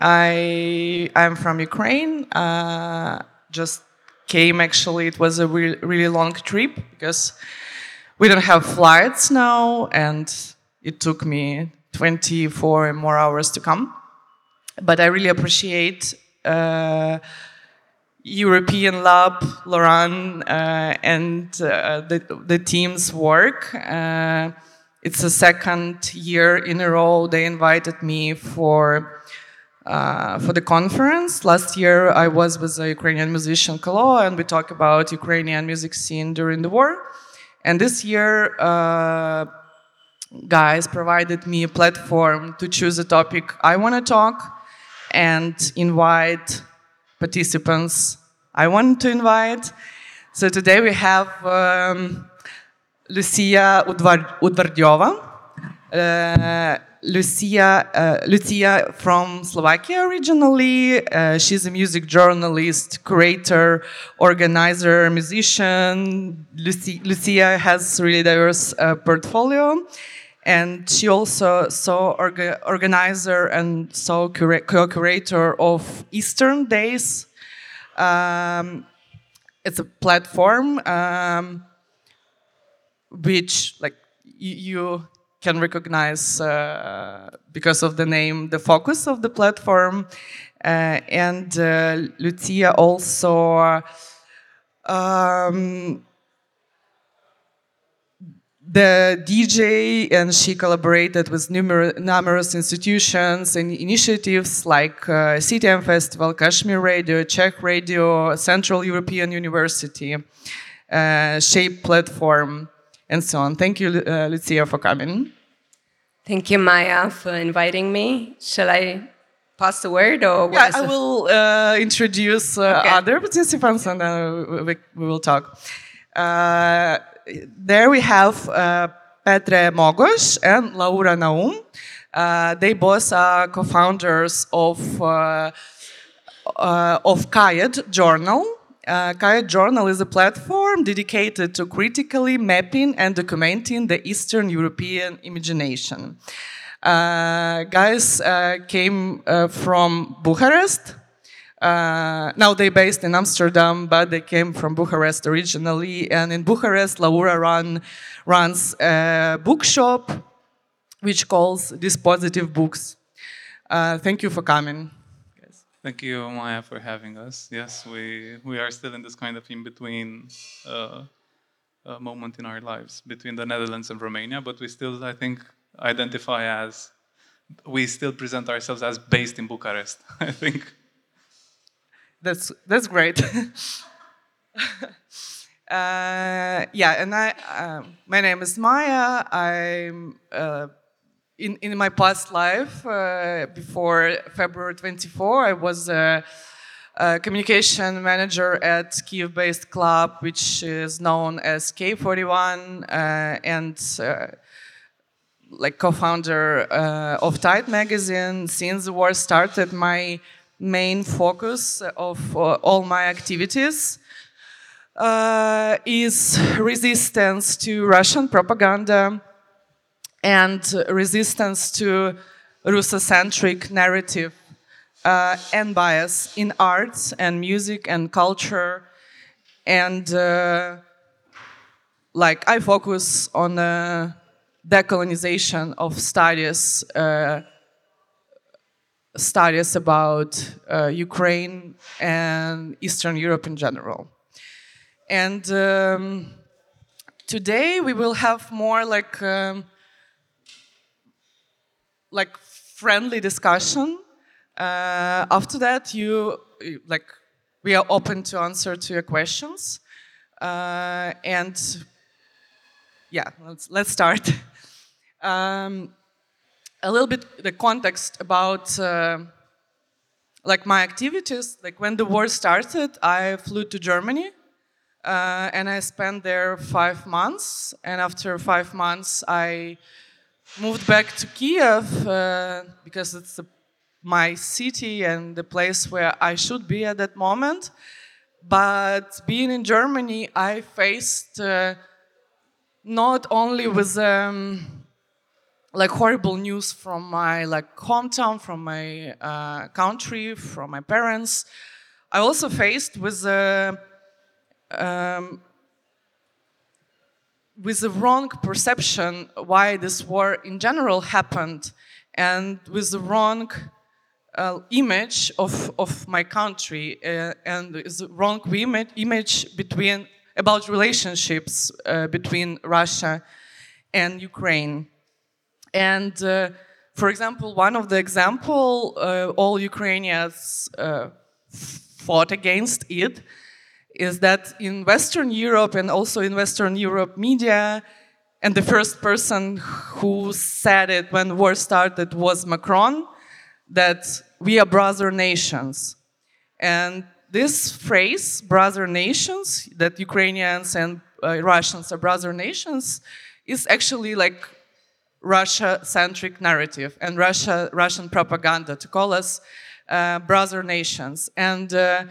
I I'm from Ukraine. Uh, just came actually. It was a re- really long trip because we don't have flights now, and it took me 24 more hours to come. But I really appreciate. Uh, European Lab, Laurent, uh, and uh, the, the team's work. Uh, it's the second year in a row they invited me for uh, for the conference. Last year I was with a Ukrainian musician Kalo, and we talked about Ukrainian music scene during the war. And this year, uh, guys provided me a platform to choose a topic I want to talk and invite participants I want to invite. So today we have um, Lucia Udvardyova. Uh, Lucia, uh, Lucia from Slovakia originally. Uh, she's a music journalist, curator, organizer, musician. Lucy, Lucia has really diverse portfolio and she also saw orga organizer and so co-curator of Easterndaze. Um, it's a platform um, which, like, you can recognize uh, because of the name, the focus of the platform, uh, and uh, Lucia also. Um, the DJ and she collaborated with numerous, numerous institutions and initiatives like uh, CTM Festival, Cashmere Radio, Czech Radio, Central European University, uh, Shape Platform, and so on. Thank you, uh, Lucia, for coming. Thank you, Maya, for inviting me. Shall I pass the word or yeah, I will uh, introduce uh, okay. other participants and then we, we will talk. Uh, there we have uh, Petre Mogos and Laura Naum. Uh, they both are co-founders of uh, uh of Kajet Journal. Uh, Kajet Journal is a platform dedicated to critically mapping and documenting the Eastern European imagination. Uh, guys uh, came from Bucharest, uh, now they're based in Amsterdam, but they came from Bucharest originally. And in Bucharest, Laura run, runs a bookshop which calls Dispozitiv Books. Uh, thank you for coming. Thank you, Maya, for having us. Yes, we, we are still in this kind of in between uh, moment in our lives between the Netherlands and Romania, but we still, I think, identify as we still present ourselves as based in Bucharest. I think that's that's great. Uh, yeah, and I, uh, my name is Maya. I'm uh, in in my past life uh, before February 24. I was a, a communication manager at Kiev-based club, which is known as K41, uh, and uh, like co-founder of Tight magazine. Since the war started, my main focus of uh, all my activities uh, is resistance to Russian propaganda and resistance to Russocentric narrative uh, and bias in arts and music and culture. And uh, like I focus on the decolonization of studies uh, studies about uh, Ukraine and Eastern Europe in general. And um, today we will have more like um, like friendly discussion. Uh, after that, you like we are open to answer to your questions. Uh, and yeah, let's let's start. Um, a little bit the context about uh, like my activities. Like when the war started, I flew to Germany uh, and I spent there five months. And after five months, I moved back to Kiev uh, because it's a, my city and the place where I should be at that moment. But being in Germany, I faced uh, not only with um, like horrible news from my like hometown, from my uh, country, from my parents. I also faced with a um, with the wrong perception why this war in general happened, and with the wrong uh, image of, of my country uh, and the wrong image, between about relationships uh, between Russia and Ukraine. And uh, for example, one of the example uh, all Ukrainians uh, fought against it is that in Western Europe and also in Western Europe media, and the first person who said it when war started was Macron, that we are brother nations. And this phrase, brother nations, that Ukrainians and uh, Russians are brother nations, is actually like Russia-centric narrative and Russia, Russian propaganda to call us uh, brother nations. And uh,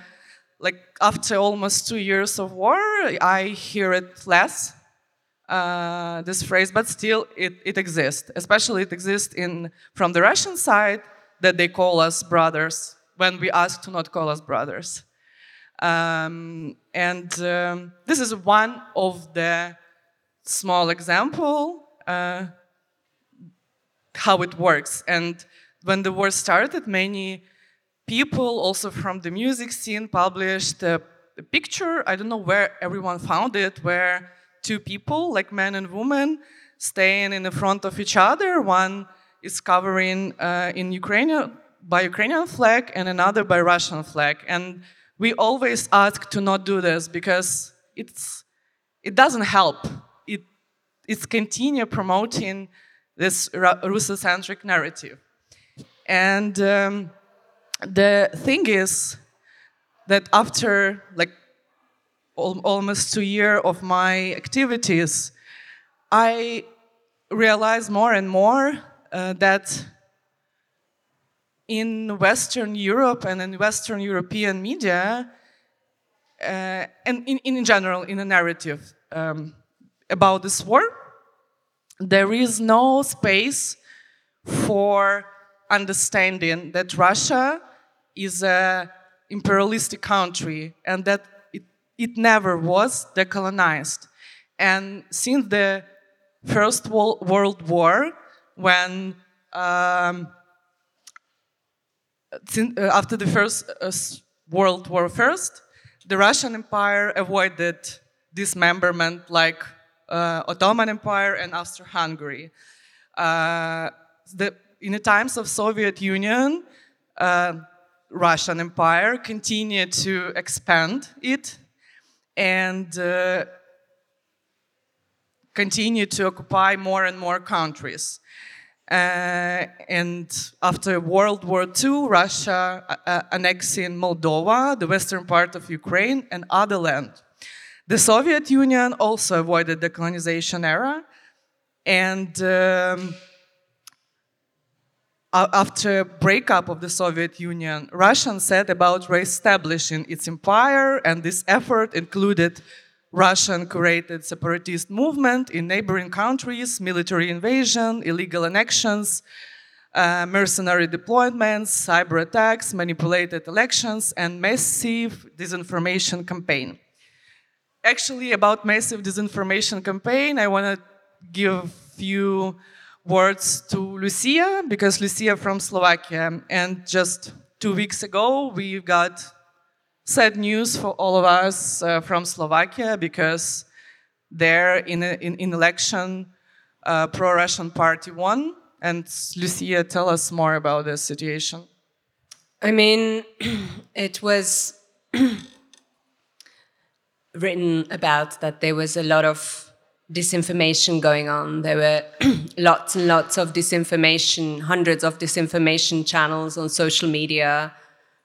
like after almost two years of war, I hear it less, uh, this phrase, but still it, it exists. Especially it exists in from the Russian side that they call us brothers when we ask to not call us brothers. Um, and um, this is one of the small example uh, how it works. And when the war started, many people, also from the music scene, published a, a picture. I don't know where everyone found it, where two people, like man and woman, staying in the front of each other. One is covering uh, in Ukrainian by Ukrainian flag and another by Russian flag. And we always ask to not do this because it's it doesn't help. It it's continue promoting this Russocentric narrative. And um, the thing is that after like al almost two years of my activities, I realized more and more uh, that in Western Europe and in Western European media, uh, and in, in general in a narrative um, about this war, there is no space for understanding that Russia is an imperialistic country and that it, it never was decolonized. And since the First World War, when um, uh, after the First uh, World War first, the Russian Empire avoided dismemberment like uh, Ottoman Empire and Austro-Hungary. Uh, in the times of Soviet Union, uh, Russian Empire continued to expand it and uh, continued to occupy more and more countries. Uh, and after World War II, Russia uh, uh, annexing Moldova, the western part of Ukraine, and other land. The Soviet Union also avoided the colonization era, and um, after breakup of the Soviet Union, Russia set about re-establishing its empire, and this effort included Russian-created separatist movement in neighboring countries, military invasion, illegal annexions, uh, mercenary deployments, cyber attacks, manipulated elections, and massive disinformation campaign. Actually, about massive disinformation campaign, I want to give few words to Lucia, because Lucia from Slovakia. And just two weeks ago, we got sad news for all of us uh, from Slovakia, because there in, a, in, in election, uh, pro-Russian party won. And Lucia, tell us more about this situation. I mean, it was written about that there was a lot of disinformation going on. There were lots and lots of disinformation, hundreds of disinformation channels on social media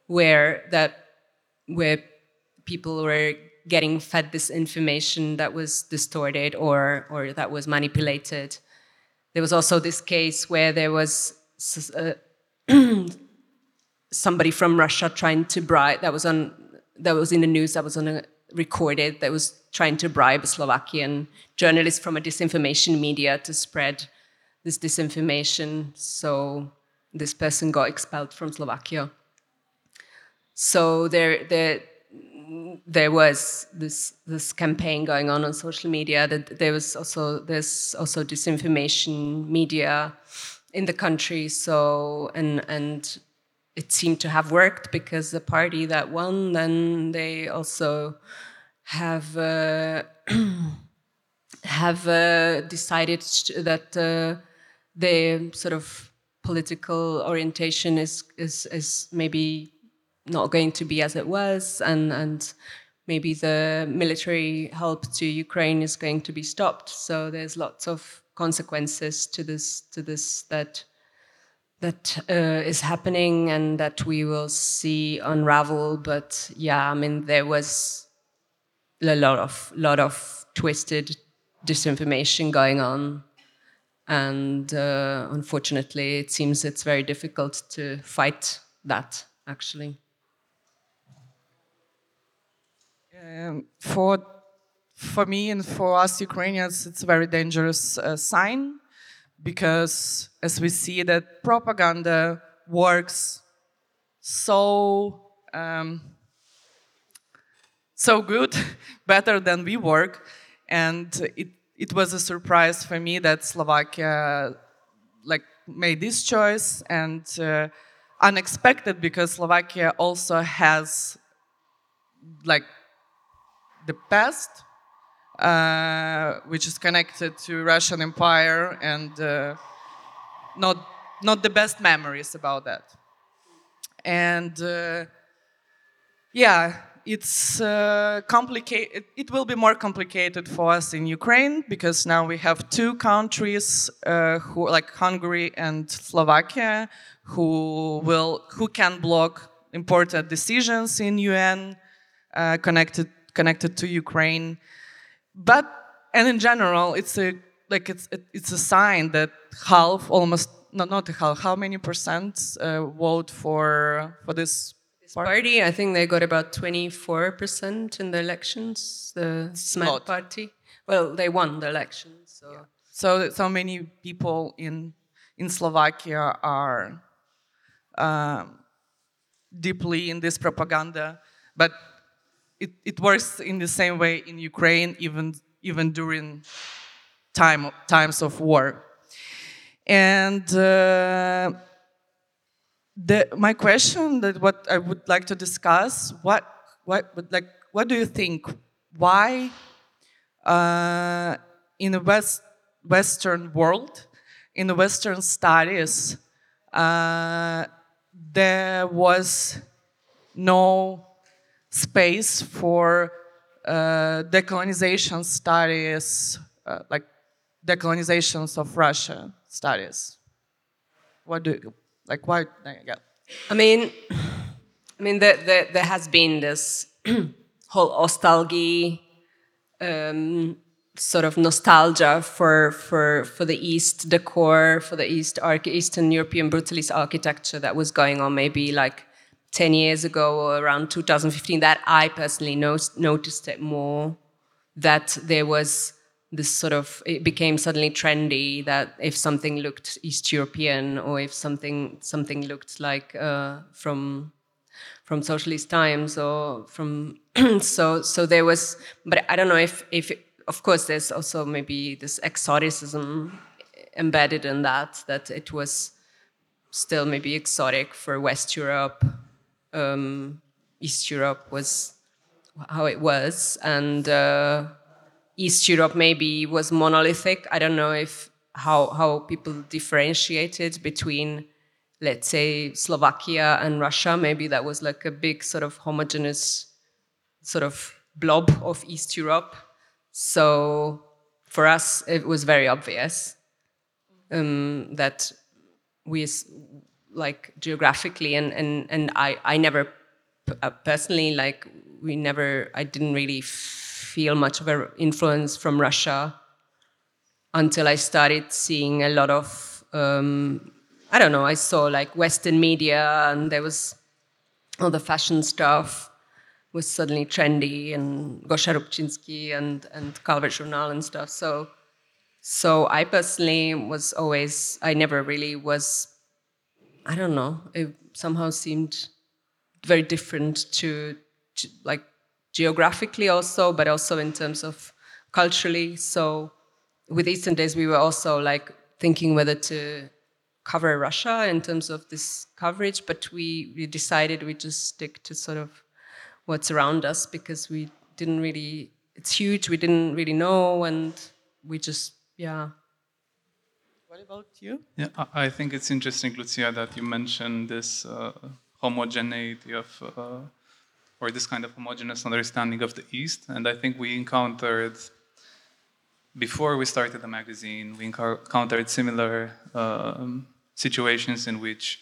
where that where people were getting fed this information that was distorted or or that was manipulated. There was also this case where there was uh, somebody from Russia trying to bribe that was on that was in the news that was on a recorded that was trying to bribe a Slovakian journalist from a disinformation media to spread this disinformation. So this person got expelled from Slovakia. So there, there, there was this this campaign going on on social media. That there was also there's also disinformation media in the country. So and and it seemed to have worked because the party that won, then they also have uh, have uh, decided that uh, the sort of political orientation is is is maybe not going to be as it was, and and maybe the military help to Ukraine is going to be stopped. So there's lots of consequences to this to this that that uh, is happening and that we will see unravel. But yeah, I mean there was a lot of lot of twisted disinformation going on. And uh, unfortunately, it seems it's very difficult to fight that, actually. Um, for, for me and for us Ukrainians, it's a very dangerous uh, sign because as we see that propaganda works so um, so good, better than we work, and it it was a surprise for me that Slovakia like made this choice and uh, unexpected because Slovakia also has like the past uh, which is connected to Russian Empire and uh, not not the best memories about that. And uh, yeah it's uh, complicated. It will be more complicated for us in Ukraine because now we have two countries, uh, who like Hungary and Slovakia, who will who can block important decisions in UN uh, connected connected to Ukraine. But and in general, it's a like it's it's a sign that half, almost not not half, how many percent uh, vote for for this party. I think they got about 24% in the elections, the Smer party. Well, they won the elections. So. Yeah. so, so many people in, in Slovakia are um, deeply in this propaganda, but it, it works in the same way in Ukraine, even, even during time, times of war. And uh, the, my question that what I would like to discuss, what, what, like, what do you think? Why uh, in the West, Western world, in the Western studies, uh, there was no space for uh, decolonization studies, uh, like decolonizations of Russia studies. What do like why? Yeah. I mean, I mean, there, there, there has been this whole nostalgia, um, sort of nostalgia for for for the East decor, for the East Eastern European brutalist architecture that was going on maybe like 10 years ago or around 2015 that I personally no noticed it more that there was this sort of it became suddenly trendy that if something looked East European or if something something looked like uh, from from socialist times or from so so there was but I don't know if if of course there's also maybe this exoticism embedded in that that it was still maybe exotic for West Europe um, East Europe was how it was. And uh, East Europe maybe was monolithic. I don't know if how how people differentiated between, let's say, Slovakia and Russia. Maybe that was like a big sort of homogeneous sort of blob of East Europe. So for us, it was very obvious um, that we like geographically and and and I I never uh, personally like we never I didn't really feel much of an influence from Russia until I started seeing a lot of, um, I don't know, I saw like Western media and there was all the fashion stuff was suddenly trendy and Gosha Rubchinskiy and, and Calvert Journal and stuff. So So I personally was always, I never really was, I don't know, it somehow seemed very different to, to like geographically also, but also in terms of culturally. So with Easterndaze, we were also like thinking whether to cover Russia in terms of this coverage, but we, we decided we just stick to sort of what's around us because we didn't really, it's huge, we didn't really know, and we just yeah. What about you? Yeah, I think it's interesting, Lucia, that you mentioned this uh, homogeneity of, uh, or this kind of homogeneous understanding of the East. And I think we encountered, before we started the magazine, we encountered similar um, situations in which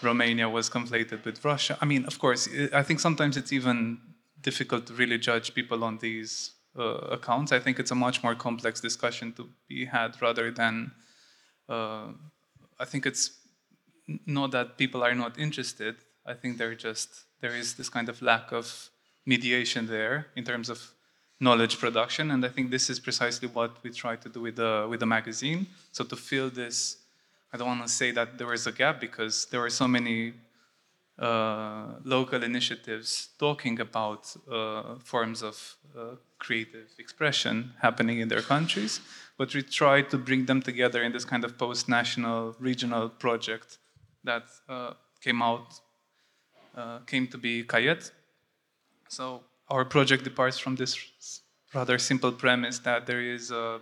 Romania was conflated with Russia. I mean, of course, I think sometimes it's even difficult to really judge people on these uh, accounts. I think it's a much more complex discussion to be had rather than. Uh, I think it's not that people are not interested. I think they're just there is this kind of lack of mediation there in terms of knowledge production, and I think this is precisely what we try to do with the with the magazine. So to fill this, I don't want to say that there is a gap because there are so many uh, local initiatives talking about uh, forms of uh, creative expression happening in their countries, but we try to bring them together in this kind of post national regional project that uh, came out, came to be Kajet. So our project departs from this rather simple premise that there is a,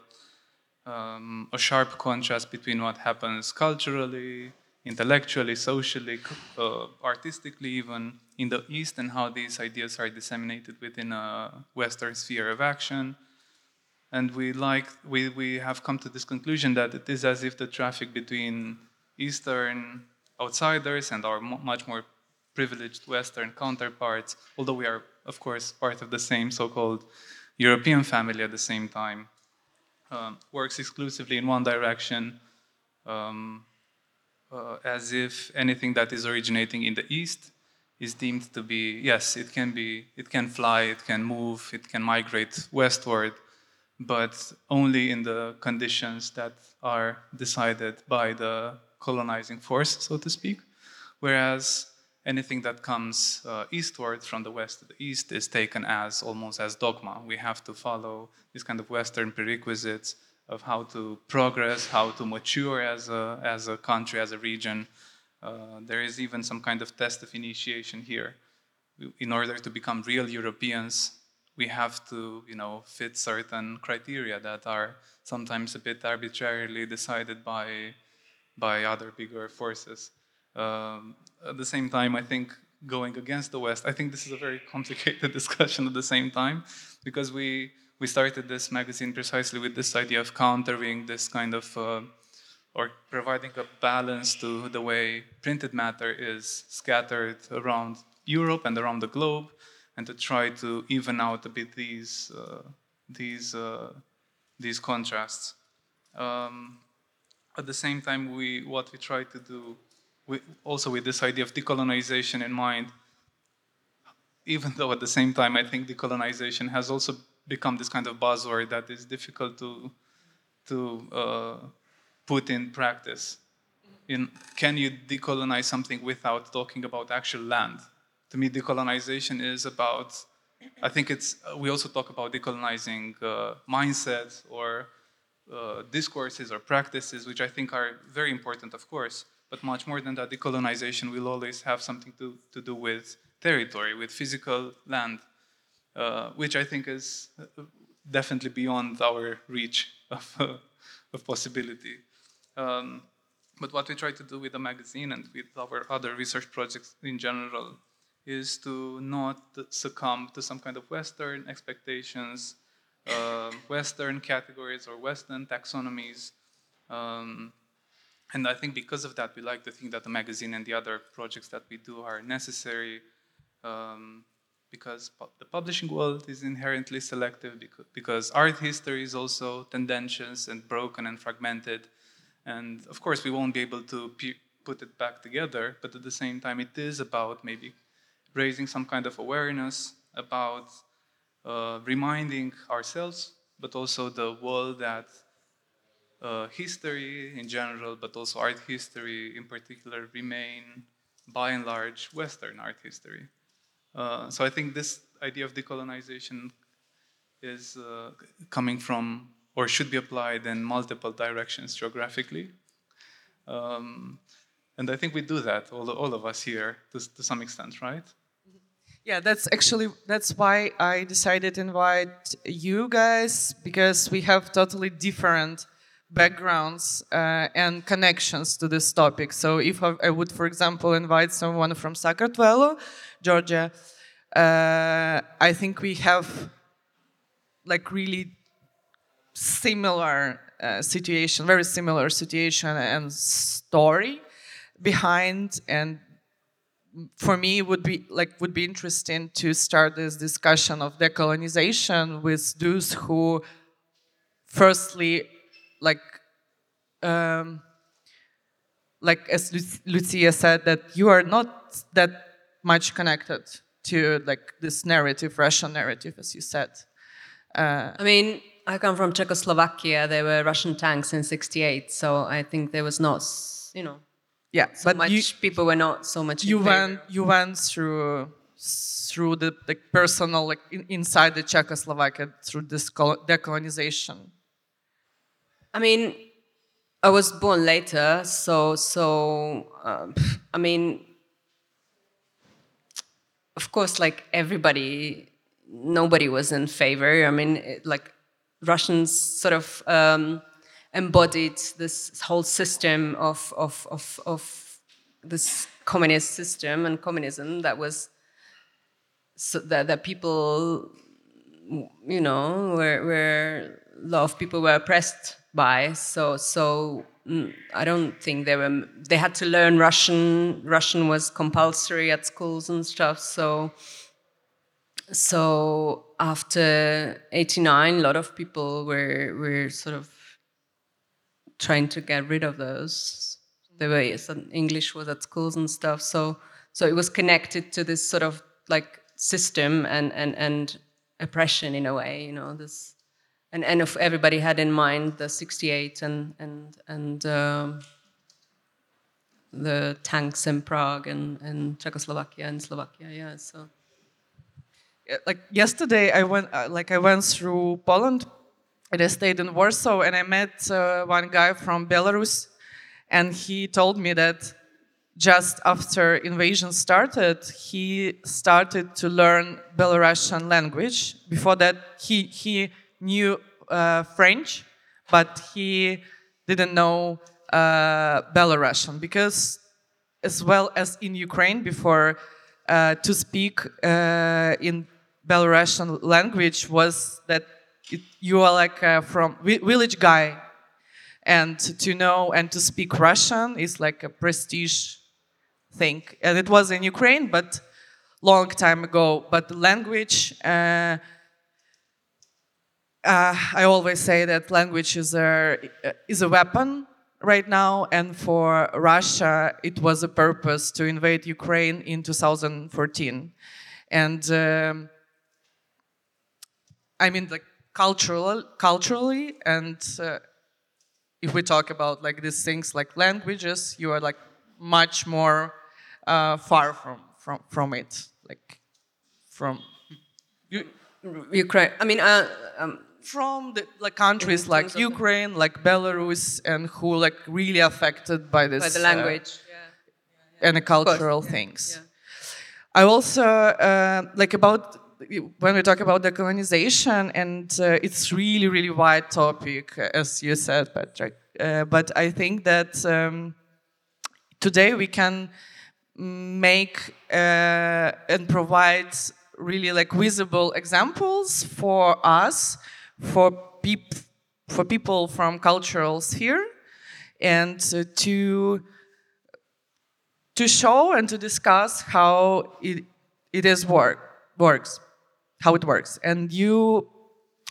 um, a sharp contrast between what happens culturally, intellectually, socially, uh, artistically, even in the East, and how these ideas are disseminated within a Western sphere of action. And we like we, we have come to this conclusion that it is as if the traffic between Eastern outsiders and our much more privileged Western counterparts, although we are of course part of the same so-called European family at the same time, um, works exclusively in one direction. Um, uh, as if anything that is originating in the east is deemed to be yes it can be it can fly it can move it can migrate westward but only in the conditions that are decided by the colonizing force so to speak whereas anything that comes uh, eastward from the west to the east is taken as almost as dogma we have to follow these kind of western prerequisites of how to progress, how to mature as a, as a country, as a region. Uh, there is even some kind of test of initiation here. In order to become real Europeans, we have to, you know, fit certain criteria that are sometimes a bit arbitrarily decided by, by other bigger forces. Um, at the same time, I think going against the West, I think this is a very complicated discussion at the same time because we we started this magazine precisely with this idea of countering this kind of uh, or providing a balance to the way printed matter is scattered around Europe and around the globe, and to try to even out a bit these uh, these uh, these contrasts. Um, at the same time, we what we try to do, we, also with this idea of decolonization in mind, even though at the same time I think decolonization has also become this kind of buzzword that is difficult to to uh, put in practice. In can you decolonize something without talking about actual land? To me, decolonization is about. I think it's. We also talk about decolonizing uh, mindsets or uh, discourses or practices, which I think are very important, of course. But much more than that, decolonization will always have something to, to do with territory, with physical land, uh, which I think is uh, definitely beyond our reach of, uh, of possibility. Um, but what we try to do with the magazine and with our other research projects in general is to not succumb to some kind of Western expectations, uh, Western categories or Western taxonomies. Um, and I think because of that, we like to think that the magazine and the other projects that we do are necessary um, because pu the publishing world is inherently selective because, because art history is also tendentious and broken and fragmented. And of course, we won't be able to put it back together, but at the same time, it is about maybe raising some kind of awareness about uh, reminding ourselves, but also the world that uh, history in general, but also art history in particular, remain by and large Western art history. Uh, so I think this idea of decolonization is uh, coming from or should be applied in multiple directions geographically. Um, and I think we do that, all, all of us here, to, to some extent, right? Yeah, that's actually that's why I decided to invite you guys because we have totally different backgrounds uh, and connections to this topic. So if I, I, would, for example, invite someone from Sakartvelo, Georgia, uh, I think we have like really similar uh, situation, very similar situation and story behind and for me it would be like would be interesting to start this discussion of decolonization with those who firstly like um, like as Lucia said that you are not that much connected to like this narrative Russian narrative as you said. Uh, I mean I come from Czechoslovakia. There were Russian tanks in 68 so I think there was not you know yeah so but much you, people were not so much you went you went through through the, the personal like in, inside the czechoslovakia through this decolonization i mean i was born later so so um, i mean of course like everybody nobody was in favor. I mean it, like russians sort of um, embodied this whole system of, of, of, of this communist system and communism that was so that, that people you know where where a lot of people were oppressed by so so mm, I don't think they were they had to learn Russian Russian was compulsory at schools and stuff so so after 89 a lot of people were were sort of trying to get rid of those. The way English was at schools and stuff. So so it was connected to this sort of like system and and and oppression in a way. You know this. And, and if everybody had in mind the 68 and and and um, the tanks in Prague and, and Czechoslovakia and Slovakia, yeah. So, like yesterday, I went uh, like I went through Poland and I stayed in Warsaw and I met uh, one guy from Belarus and he told me that just after invasion started, he started to learn Belarusian language. Before that, he, he knew uh, French, but he didn't know uh, Belarusian because as well as in Ukraine before uh, to speak uh, in Belarusian language was that it, you are like uh, from village guy. And to know and to speak russian is like a prestige thing. And it was in ukraine but long time ago. But the language uh, uh, i always say that language is a, is a weapon right now and for russia it was a purpose to invade ukraine in 2014 and um, i mean like cultural, culturally and uh, if we talk about like these things like languages you are like much more uh, far from, from from it like from you, ukraine i mean uh, um, from the like countries like ukraine like belarus and who like really affected by this by the language uh, yeah. and the cultural things yeah. i also uh, like about when we talk about decolonization, and uh, it's really, really wide topic, as you said, Patrick. Uh, but I think that um, today we can make uh, and provide really like visible examples for us, for peop for people from cultural sphere, and to to show and to discuss how it, it is work works how it works. And you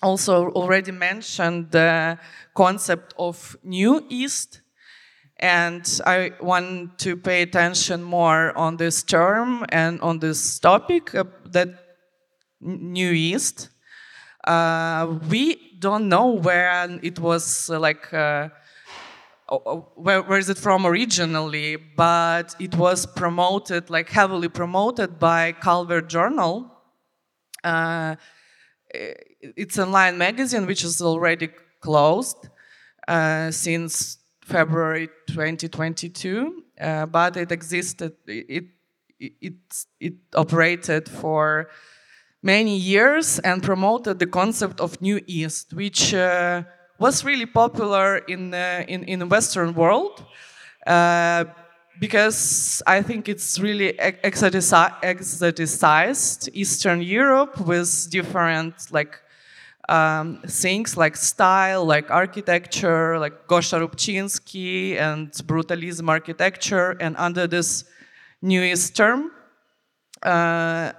also already mentioned the concept of New East. And I want to pay attention more on this term and on this topic uh, that New East. Uh, we don't know where it was uh, like. Uh, where, where is it from originally? But it was promoted, like heavily promoted by Calvert Journal. Uh, it's online magazine which is already closed uh, since February 2022, uh, but it existed. It it it operated for many years and promoted the concept of New East, which uh, was really popular in the in in the Western world. Uh, because I think it's really exoticized Eastern Europe with different like um, things like style, like architecture, like Gosha Rubchinskiy and brutalism architecture, and under this New East term, uh,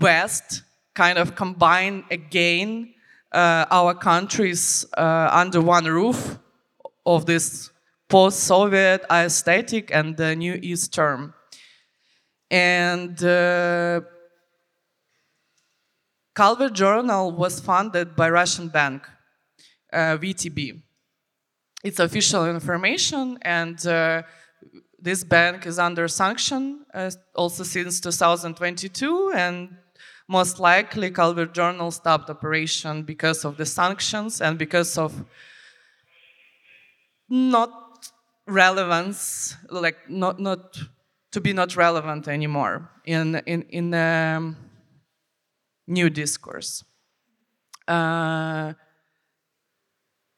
West kind of combine again uh, our countries uh, under one roof of this post-Soviet aesthetic and the New East term. And uh, Calvert Journal was funded by Russian bank, uh, VTB. It's official information, and uh, this bank is under sanction uh, also since 2022, and most likely Calvert Journal stopped operation because of the sanctions and because of not relevance, like not not to be not relevant anymore in in in um, new discourse. Uh,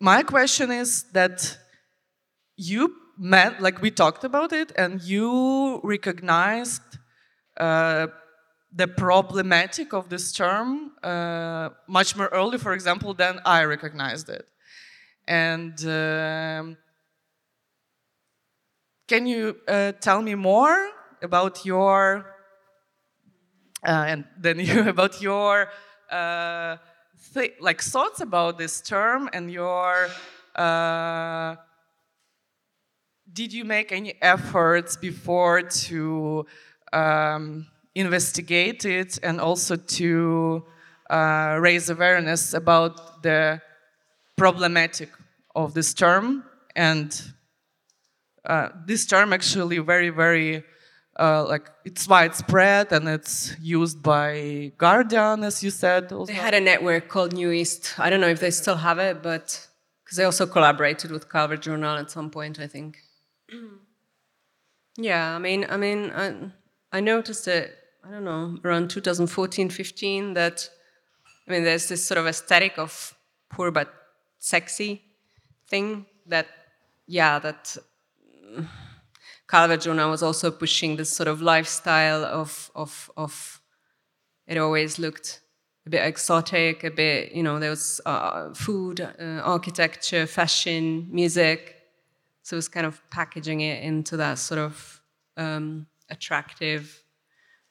my question is that you met, like we talked about it, and you recognized uh, the problematic of this term uh, much more early, for example, than I recognized it. And um, can you uh, tell me more about your uh, and then you about your uh, th like thoughts about this term and your uh, did you make any efforts before to um, investigate it and also to uh, raise awareness about the problematic of this term and uh, this term actually very very uh, like it's widespread and it's used by Guardian, as you said. Also. They had a network called New East. I don't know if they still have it, but because they also collaborated with Calvert Journal at some point, I think. yeah, I mean, I mean, I, I noticed it. I don't know around 2014, 15 that I mean, there's this sort of aesthetic of poor but sexy thing that, yeah, that. Calvert Journal was also pushing this sort of lifestyle of, of, of it always looked a bit exotic, a bit, you know, there was uh, food, uh, architecture, fashion, music. So it was kind of packaging it into that sort of um, attractive,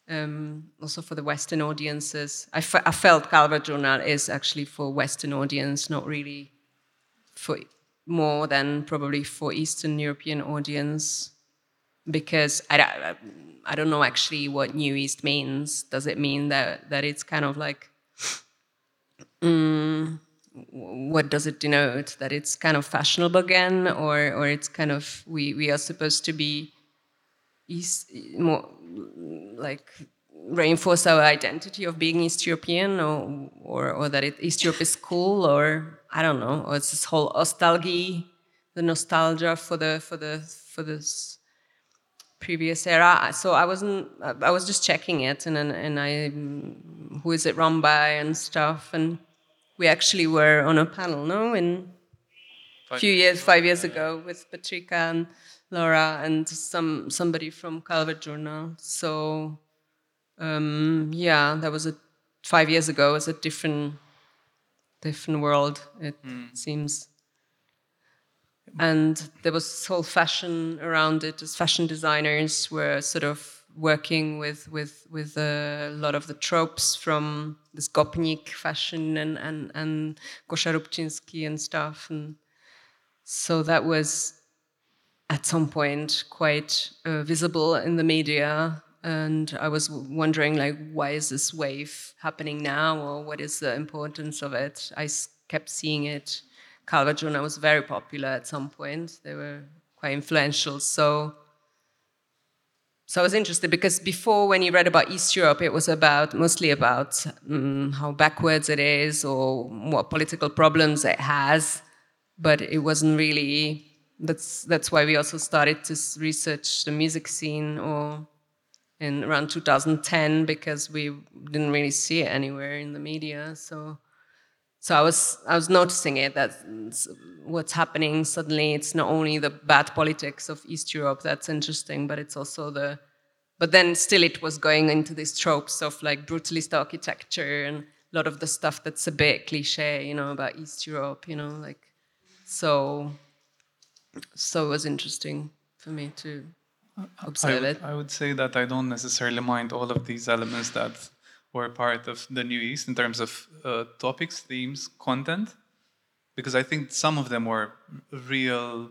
um, also for the Western audiences. I, felt Calvert Journal is actually for Western audience, not really for more than probably for Eastern European audience because I, I don't know actually what New East means. Does it mean that, that it's kind of like, um, what does it denote? That it's kind of fashionable again, or, or it's kind of, we, we are supposed to be East, more like reinforce our identity of being East European, or, or, or that it, East Europe is cool, or I don't know, or it's this whole nostalgia, the nostalgia for the, for the, for this previous era. So I wasn't. I was just checking it, and and I, who is it run by and stuff. And we actually were on a panel, no, in a few years, five years ago, with Petrica and Laura and some somebody from Calvert Journal. So um, yeah, that was a five years ago. It was a different different world. It mm. seems and there was this whole fashion around it as fashion designers were sort of working with with with a lot of the tropes from this Gopnik fashion and and and and stuff and so that was at some point quite uh, visible in the media and I was wondering like why is this wave happening now or what is the importance of it? I kept seeing it. Calvert Journal was very popular at some point. They were quite influential. So so I was interested because before, when you read about East Europe, it was about mostly about um, how backwards it is or what political problems it has, but it wasn't really. That's that's why we also started to research the music scene or in around 2010 because we didn't really see it anywhere in the media. So so I was I was noticing it that what's happening suddenly it's not only the bad politics of East Europe that's interesting, but it's also the but then still it was going into these tropes of like brutalist architecture and a lot of the stuff that's a bit cliche, you know, about East Europe, you know, like so so it was interesting for me to observe I, it. I would say that I don't necessarily mind all of these elements that were part of the New East in terms of uh, topics, themes, content, because I think some of them were real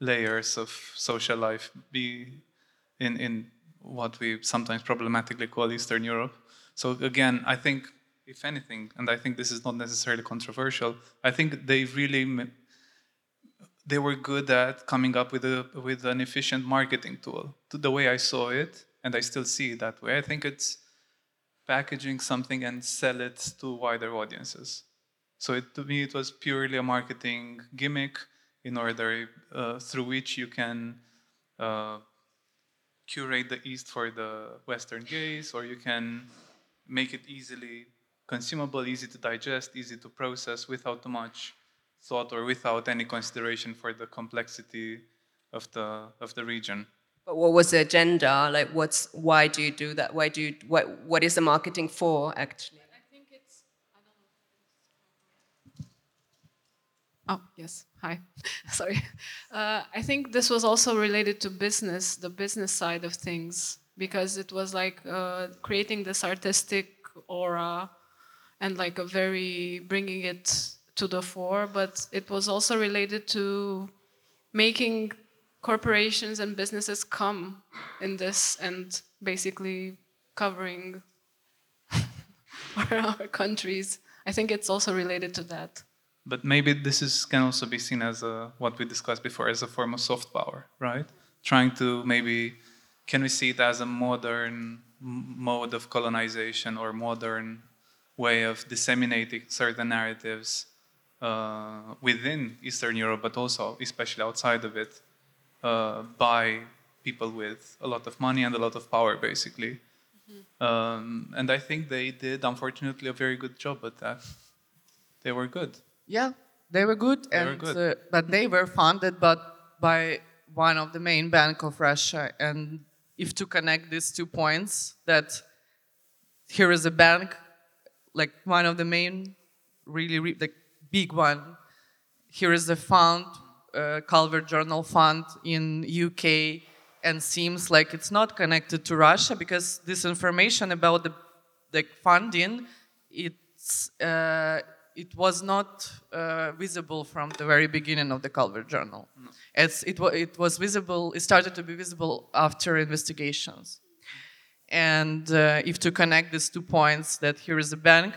layers of social life, be in in what we sometimes problematically call Eastern Europe. So again, I think if anything, and I think this is not necessarily controversial, I think they really they were good at coming up with a with an efficient marketing tool. To the way I saw it, and I still see it that way. I think it's packaging something and sell it to wider audiences. So it, to me, it was purely a marketing gimmick in order uh, through which you can uh, curate the East for the Western gaze, or you can make it easily consumable, easy to digest, easy to process without too much thought or without any consideration for the complexity of the of the region. But what was the agenda? Like, what's why do you do that? Why do you what what is the marketing for actually? I think it's. I don't know. Oh yes, hi. Sorry. Uh, I think this was also related to business, the business side of things, because it was like uh, creating this artistic aura and like a very bringing it to the fore. But it was also related to making corporations and businesses come in this and basically covering our countries. I think it's also related to that. But maybe this is can also be seen as a, what we discussed before as a form of soft power, right? Trying to maybe can we see it as a modern mode of colonization or modern way of disseminating certain narratives uh, within Eastern Europe, but also especially outside of it, uh, by people with a lot of money and a lot of power, basically. Mm-hmm. Um, and I think they did, unfortunately, a very good job at that. They were good. Yeah, they were good, they and were good. Uh, but they were funded, but by one of the main bank of Russia. And if to connect these two points, that here is a bank, like one of the main, really, re- like big one. Here is the fund uh, Journal Fund in UK and seems like it's not connected to Russia because this information about the, the funding it's uh, it was not uh, visible from the very beginning of the Calvert Journal. No. It's, it, it was visible, it started to be visible after investigations. And uh, if to connect these two points, that here is a bank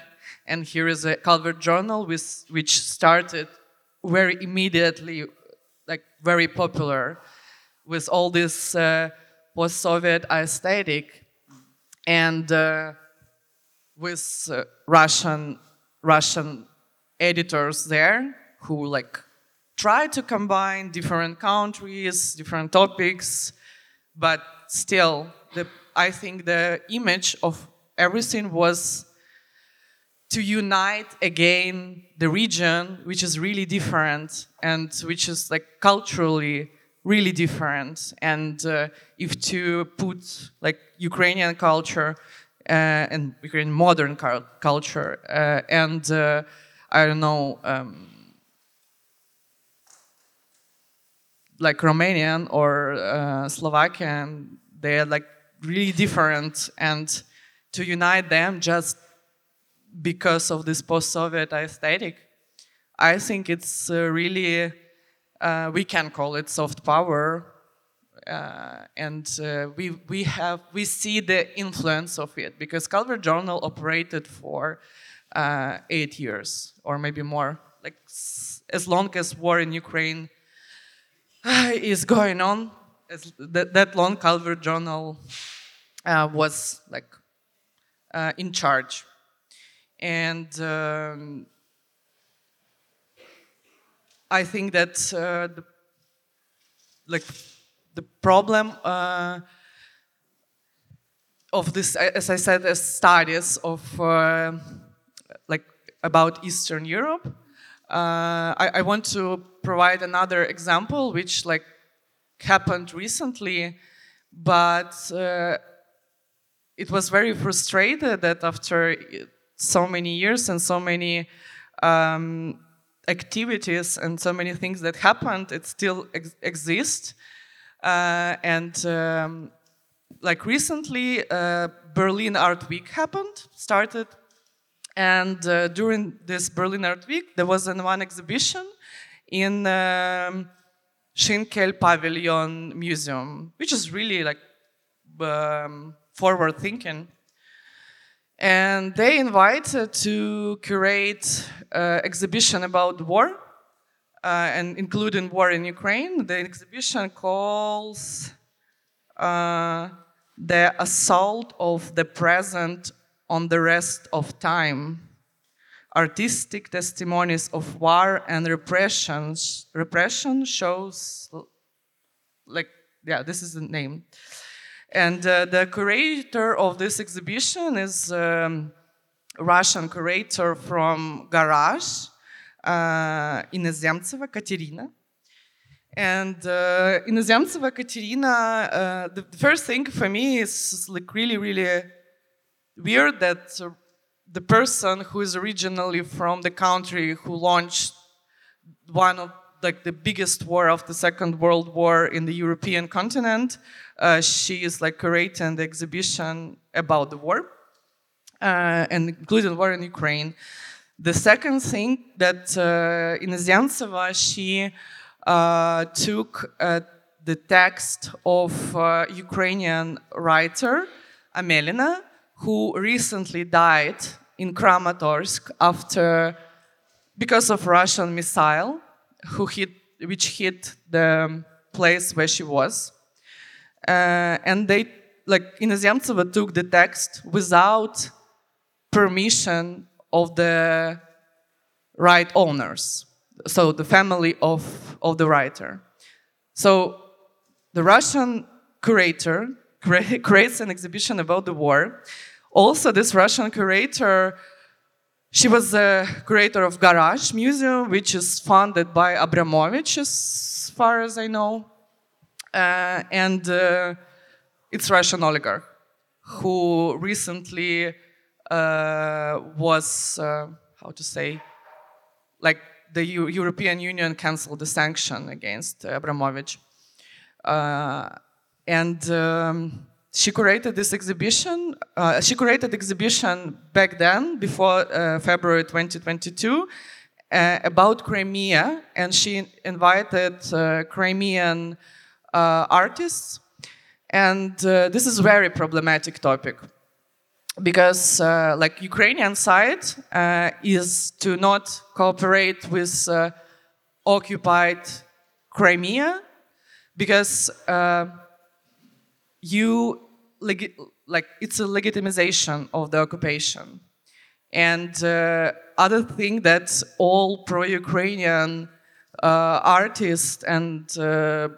and here is a Calvert Journal, with, which started very immediately like very popular with all this uh, post-Soviet aesthetic and uh, with uh, Russian Russian editors there who like try to combine different countries, different topics, but still, the, I think the image of everything was to unite again the region, which is really different and which is like culturally really different. And uh, if to put like Ukrainian culture uh, and Ukrainian modern culture uh, and uh, I don't know, um, like Romanian or uh, Slovakian, they are like really different and to unite them just because of this post-Soviet aesthetic. I think it's uh, really, uh, we can call it soft power, uh, and uh, we we have we see the influence of it because Calvert Journal operated for uh, eight years or maybe more, like as long as war in Ukraine uh, is going on. That, that long Calvert Journal was like in charge, and. Um, I think that uh, the, like the problem uh, of this, as I said, as studies of uh, like about Eastern Europe. Uh, I, I, want to provide another example, which like happened recently, but uh, it was very frustrated that after so many years and so many um, activities and so many things that happened, it still ex exists. Uh, and um, like recently, uh, Berlin Art Week happened, started. And uh, during this Berlin Art Week, there was an one exhibition in um, Schinkel Pavilion Museum, which is really like um, forward thinking and they invited to curate uh, exhibition about war uh, and including war in Ukraine. The exhibition calls uh, the assault of the present on the rest of time. Artistic testimonies of war and repressions. Repression shows, like, yeah, this is the name. And uh, the curator of this exhibition is um, Russian curator from Garage, uh, Inozemtseva Katerina. And uh, Inozemtseva Katerina, uh, the, the, first thing for me is like really, really weird that the person who is originally from the country who launched one of like the biggest war of the Second World War in the European continent. Uh, she is like curating the exhibition about the war, uh, and including war in Ukraine. The second thing that uh, Inozemtseva, she uh, took uh, the text of uh, Ukrainian writer Amelina, who recently died in Kramatorsk after because of Russian missile who hit, which hit the place where she was. Uh, and they, like, Inozemtseva took the text without permission of the right owners, so the family of, of the writer. So the Russian curator creates an exhibition about the war. Also, this Russian curator she was the curator of Garage Museum, which is funded by Abramovich, as far as I know. Uh, and uh, it's Russian oligarch who recently uh, was, how to say, like the U European Union canceled the sanction against Abramovich. Uh, and um, she curated this exhibition. Uh, she curated exhibition back then, before uh, February 2022, uh, about Crimea, and she invited Crimean artists. And uh, this is a very problematic topic because, like, Ukrainian side is to not cooperate with occupied Crimea because you like it's a legitimization of the occupation. And uh, other thing that all pro-Ukrainian uh, artists and uh,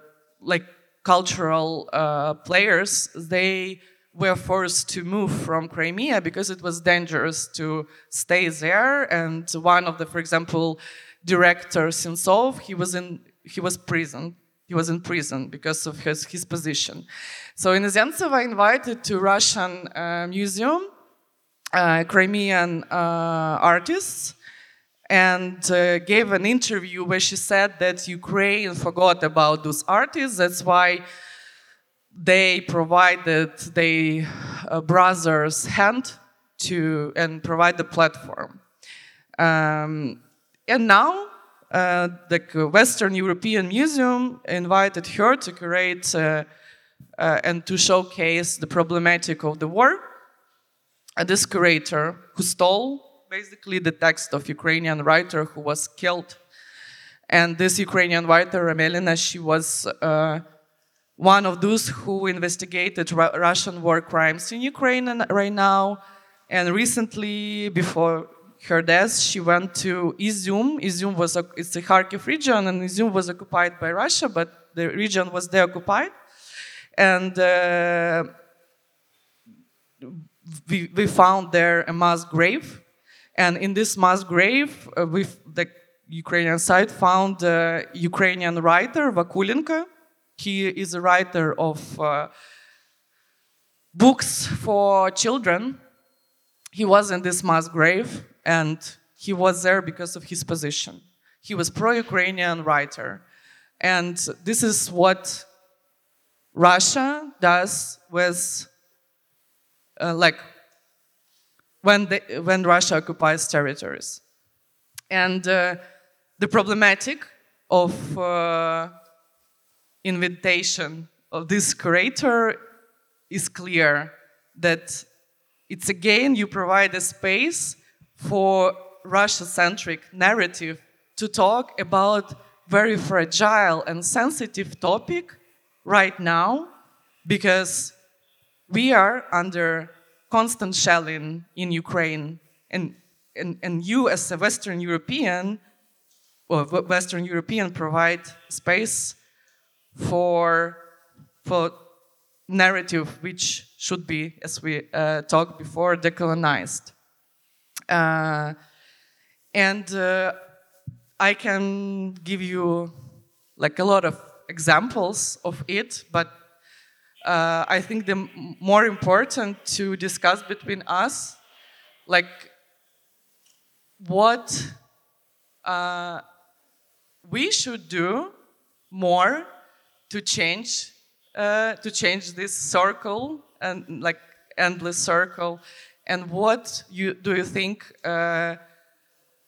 like cultural uh, players, they were forced to move from Crimea because it was dangerous to stay there. And one of the, for example, director Sentsov, he was in he was prison. he was in prison because of his, his position. So Inozemtseva invited to Russian uh, museum uh, Crimean uh, artists and uh, gave an interview where she said that Ukraine forgot about those artists. That's why they provided their uh, brothers' hand to and provide the platform. Um, and now uh, the Western European Museum invited her to curate uh, uh, and to showcase the problematic of the war. And this curator who stole basically the text of Ukrainian writer who was killed. And this Ukrainian writer, Amelina, she was uh, one of those who investigated Ru- Russian war crimes in Ukraine right now. And recently, before her death, she went to Izium. Izium was a, it's the Kharkiv region, and Izium was occupied by Russia, but the region was deoccupied. And uh, we, we found there a mass grave. And in this mass grave, uh, we, the Ukrainian side found a Ukrainian writer, Vakulenko. He is a writer of uh, books for children. He was in this mass grave, and he was there because of his position. He was pro-Ukrainian writer. And this is what Russia does with, uh, like, when, when Russia occupies territories. And uh, the problematic of uh, invitation of this curator is clear that it's again you provide a space for Russia-centric narrative to talk about very fragile and sensitive topic right now because we are under constant shelling in Ukraine and, and, and you as a Western European or Western European provide space for, for narrative which should be, as we uh, talked before, decolonized. Uh, and uh, I can give you like a lot of examples of it, but uh, I think the more important to discuss between us, like what uh, we should do more to change uh, to change this circle and like endless circle. And what you do you think uh,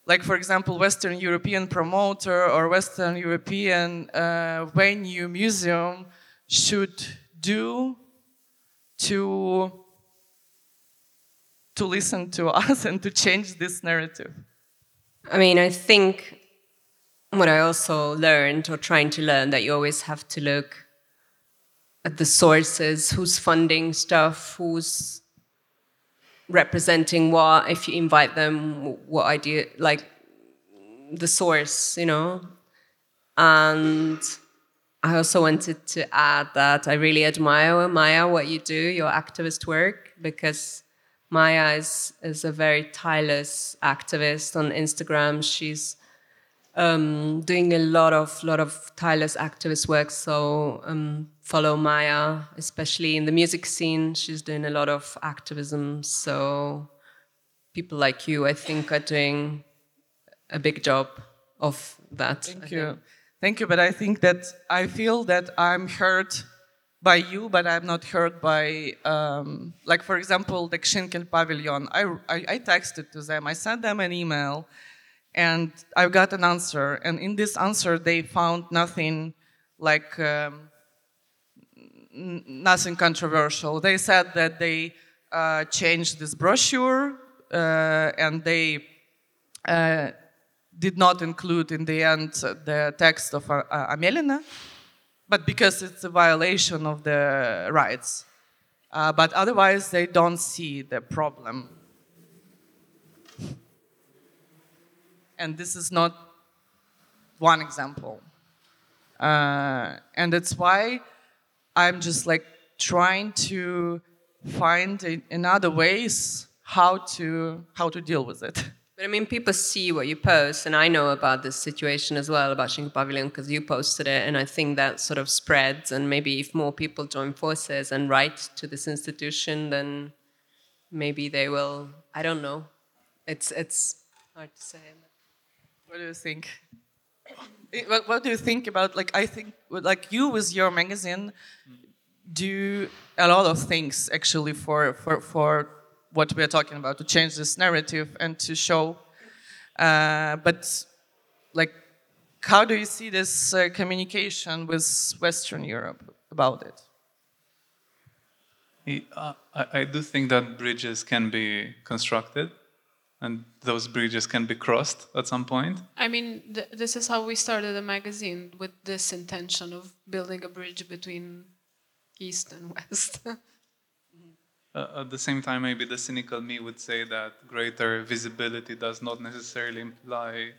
like for example western european promoter or western european uh, venue museum should do to to listen to us and to change this narrative I mean, I think what I also learned or trying to learn that you always have to look at the sources, who's funding stuff, who's representing what, if you invite them, what idea, like the source, you know? And I also wanted to add that I really admire, Maya, what you do, your activist work, because Maya is, is a very tireless activist on Instagram. She's um, doing a lot of lot of tireless activist work. So um, follow Maya, especially in the music scene. She's doing a lot of activism. So people like you, I think, are doing a big job of that. Thank I you. think. Thank you. But I think that I feel that I'm heard by you, but I'm not heard by, um, like, for example, the Schinkel Pavilion. I, I, I texted to them, I sent them an email, and I got an answer. And in this answer, they found nothing like, um, nothing controversial. They said that they uh, changed this brochure uh, and they uh, did not include in the end the text of uh, uh, Amelina, but because it's a violation of the rights. Uh, but otherwise, they don't see the problem. And this is not one example. Uh, and that's why I'm just like trying to find a, another ways how to how to deal with it. But I mean, people see what you post, and I know about this situation as well about Schinkel Pavilion because you posted it, and I think that sort of spreads. And maybe if more people join forces and write to this institution, then maybe they will. I don't know. It's it's hard to say. What do you think? Eh, What, what do you think about like I think like you with your magazine do a lot of things actually for for for what we are talking about to change this narrative and to show uh, but like how do you see this uh, communication with Western Europe about it? Uh, I, I do think that bridges can be constructed and those bridges can be crossed at some point. I mean, th this is how we started the magazine with this intention of building a bridge between East and West. uh, at the same time, maybe the cynical me would say that greater visibility does not necessarily imply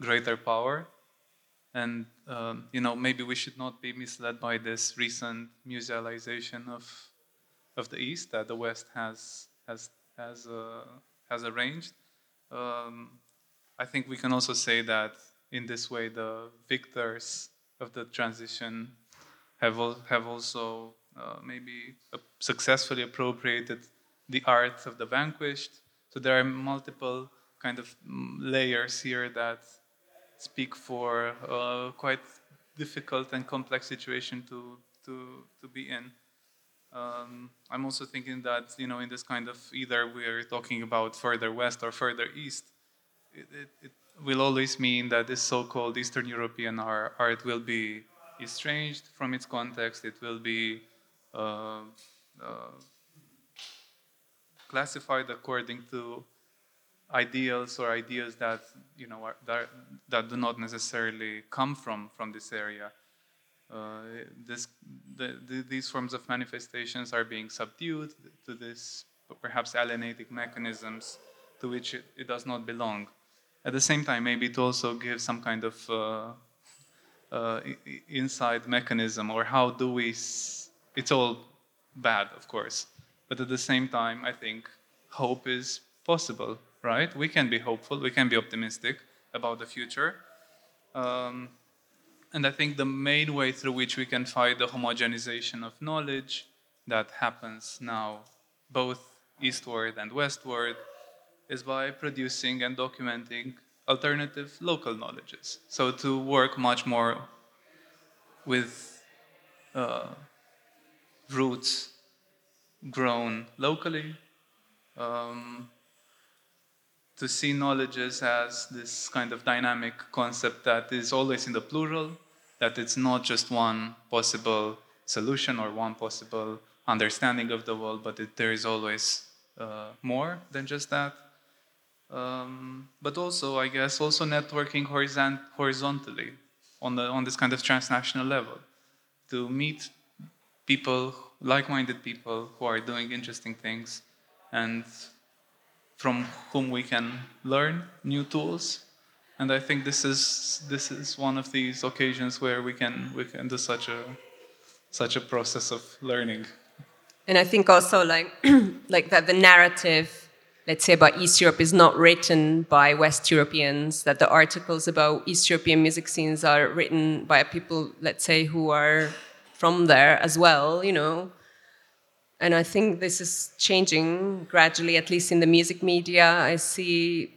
greater power. And, um, you know, maybe we should not be misled by this recent musealization of, of the East that the West has, has, has, uh, has arranged. Um, I think we can also say that in this way, the victors of the transition have, have also maybe uh, successfully appropriated the art of the vanquished. So there are multiple kind of layers here that speak for a quite difficult and complex situation to, to, to be in. Um, I'm also thinking that, you know, in this kind of either we're talking about further west or further east, it, it, it will always mean that this so-called Eastern European art will be estranged from its context. It will be uh, uh, classified according to ideals or ideas that you know are, that, that do not necessarily come from from this area. Uh, this, the, the, these forms of manifestations are being subdued to this perhaps alienating mechanisms to which it, it, does not belong. At the same time, maybe to also give some kind of uh, uh, inside mechanism or how do we, it's all bad, of course, but at the same time, I think hope is possible right? We can be hopeful, we can be optimistic about the future. Um, and I think the main way through which we can fight the homogenization of knowledge that happens now, both eastward and westward, is by producing and documenting alternative local knowledges. So to work much more with uh, roots grown locally, um, to see knowledges as this kind of dynamic concept that is always in the plural, that it's not just one possible solution or one possible understanding of the world, but it, there is always uh, more than just that. Um, but also, I guess, also networking horizont horizontally on, the, on this kind of transnational level to meet people, like-minded people who are doing interesting things and from whom we can learn new tools. And I think this is this is one of these occasions where we can we can do such a such a process of learning. And I think also like like that the narrative, let's say about East Europe, is not written by West Europeans. That the articles about East European music scenes are written by people, let's say, who are from there as well. You know, and I think this is changing gradually, at least in the music media. I see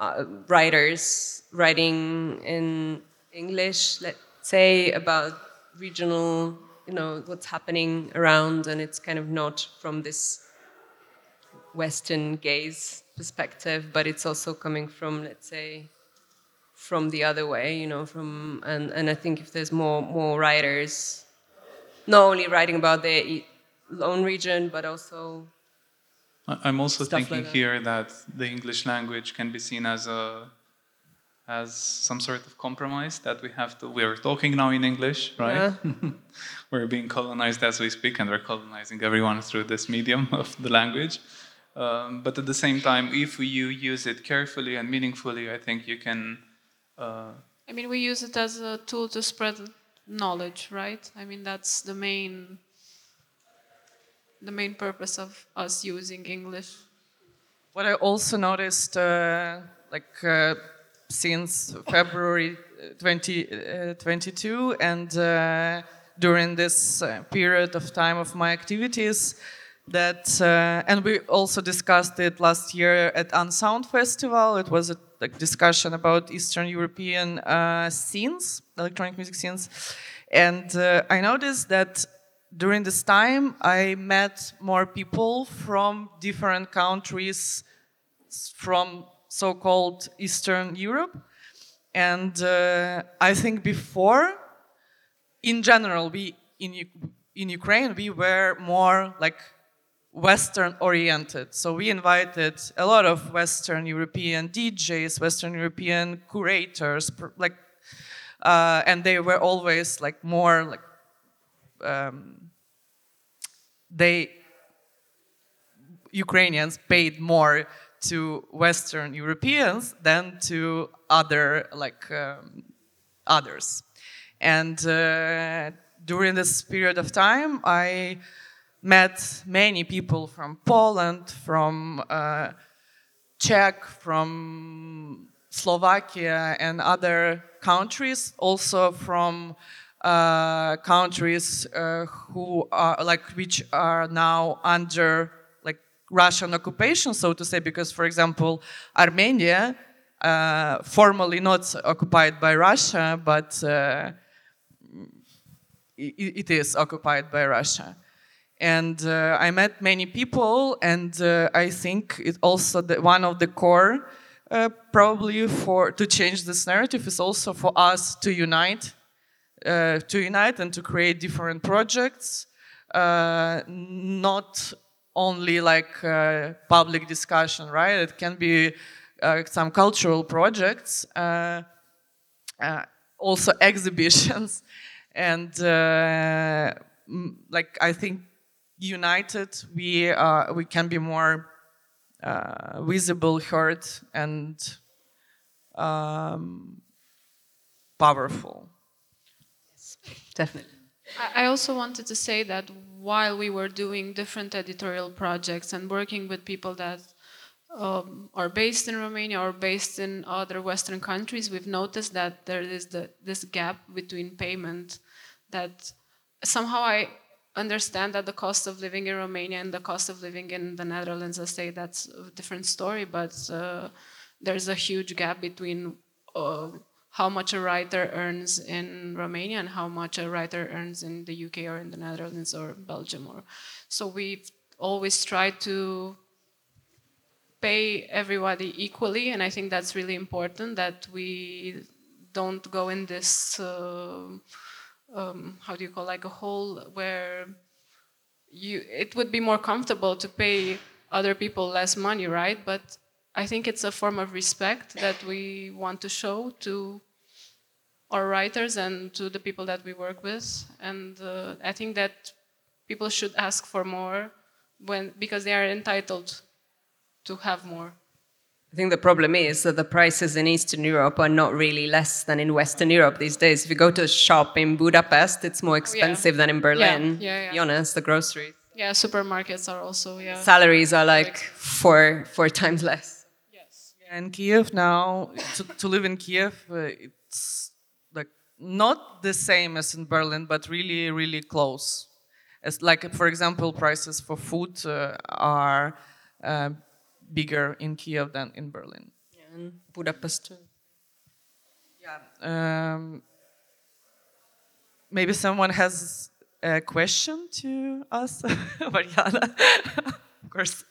uh, writers writing in English, let's say, about regional, you know, what's happening around, and it's kind of not from this Western gaze perspective, but it's also coming from, let's say, from the other way, you know, from and, and I think if there's more more writers not only writing about their own region, but also. I'm also thinking like here that the English language can be seen as a as some sort of compromise that we have to. We are talking now in English, right? Yeah. we're being colonized as we speak, and we're colonizing everyone through this medium of the language. Um, but at the same time, if you use it carefully and meaningfully, I think you can. Uh, I mean, we use it as a tool to spread knowledge, right? I mean, that's the main the main purpose of us using English. What I also noticed, uh, like uh, since February 2022 uh, and uh, during this uh, period of time of my activities, that and we also discussed it last year at Unsound Festival. It was a like, discussion about Eastern European scenes, electronic music scenes, and I noticed that during this time, I met more people from different countries from so-called Eastern Europe. And uh, I think before, in general, we in in Ukraine, we were more like Western oriented. So we invited a lot of Western European DJs, Western European curators, like, uh, and they were always like more like um, they Ukrainians paid more to Western Europeans than to other like um, others. And uh, during this period of time, I met many people from Poland, from uh, Czech, from Slovakia, and other countries, also from uh, countries uh, who are like which are now under like Russian occupation, so to say, because, for example, Armenia, uh, formally not occupied by Russia, but uh, it is occupied by Russia. And uh, I met many people, and uh, I think it also the, one of the core, uh, probably for to change this narrative, is also for us to unite, uh, to unite and to create different projects, uh, not only like uh, public discussion, right? It can be some cultural projects, also exhibitions and like I think united we uh, we can be more uh, visible, heard, and um, powerful. Yes, definitely. I also wanted to say that while we were doing different editorial projects and working with people that um, are based in Romania or based in other Western countries, we've noticed that there is the, this gap between payment that somehow I understand that the cost of living in Romania and the cost of living in the Netherlands, I say that's a different story, but uh, there's a huge gap between uh, how much a writer earns in Romania and how much a writer earns in the UK or in the Netherlands or Belgium. Or so we've always tried to pay everybody equally, and I think that's really important that we don't go in this. Uh, um, how do you call like a hole where you it would be more comfortable to pay other people less money, right? But I think it's a form of respect that we want to show to our writers and to the people that we work with, and uh, I think that people should ask for more when because they are entitled to have more. I think the problem is that the prices in Eastern Europe are not really less than in Western Europe these days. If you go to a shop in Budapest, it's more expensive yeah. than in Berlin. Yeah, yeah, yeah. Be honest, the groceries. Yeah, supermarkets are also yeah. Salaries are like four four times less. Yes. And Kiev now to, to live in Kiev, uh, it's like not the same as in Berlin, but really really close. As like for example, prices for food uh, are. Uh, bigger in Kiev than in Berlin. Yeah, and Budapest too. Yeah. Um, maybe someone has a question to us, Mariana. of course.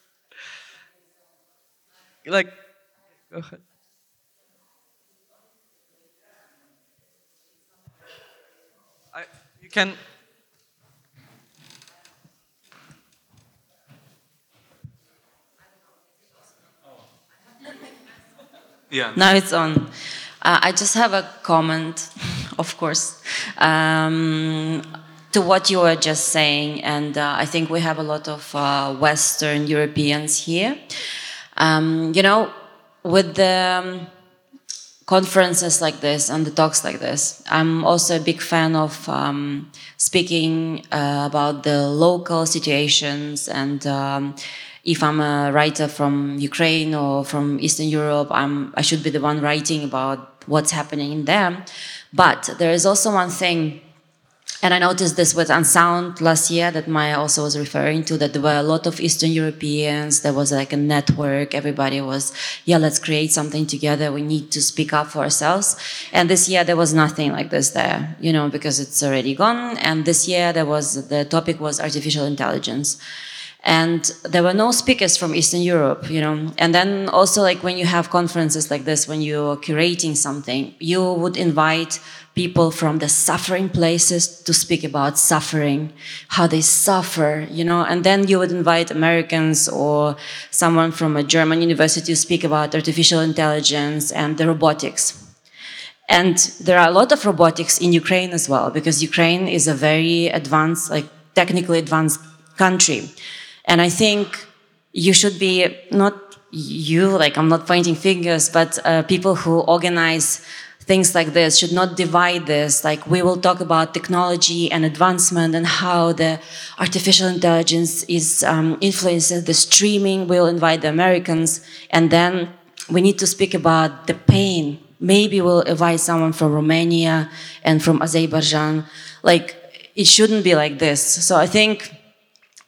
Like, go ahead. I, you can Yeah. Now it's on. Uh, I just have a comment, of course, um, to what you were just saying, and uh, I think we have a lot of uh, Western Europeans here. Um, you know, with the um, conferences like this and the talks like this, I'm also a big fan of um, speaking uh, about the local situations and um, if I'm a writer from Ukraine or from Eastern Europe, I'm, I should be the one writing about what's happening in them. But there is also one thing, and I noticed this with Unsound last year that Maya also was referring to, that there were a lot of Eastern Europeans. There was like a network. Everybody was, yeah, let's create something together. We need to speak up for ourselves. And this year there was nothing like this there, you know, because it's already gone. And this year there was, the topic was artificial intelligence. And there were no speakers from Eastern Europe, you know. And then also like when you have conferences like this, when you're curating something, you would invite people from the suffering places to speak about suffering, how they suffer, you know, and then you would invite Americans or someone from a German university to speak about artificial intelligence and the robotics. And there are a lot of robotics in Ukraine as well, because Ukraine is a very advanced, like technically advanced country. And I think you should be not you, like I'm not pointing fingers, but uh, people who organize things like this should not divide this. Like we will talk about technology and advancement and how the artificial intelligence is um, influencing the streaming. We'll invite the Americans, and then we need to speak about the pain. Maybe we'll invite someone from Romania and from Azerbaijan. Like it shouldn't be like this. So I think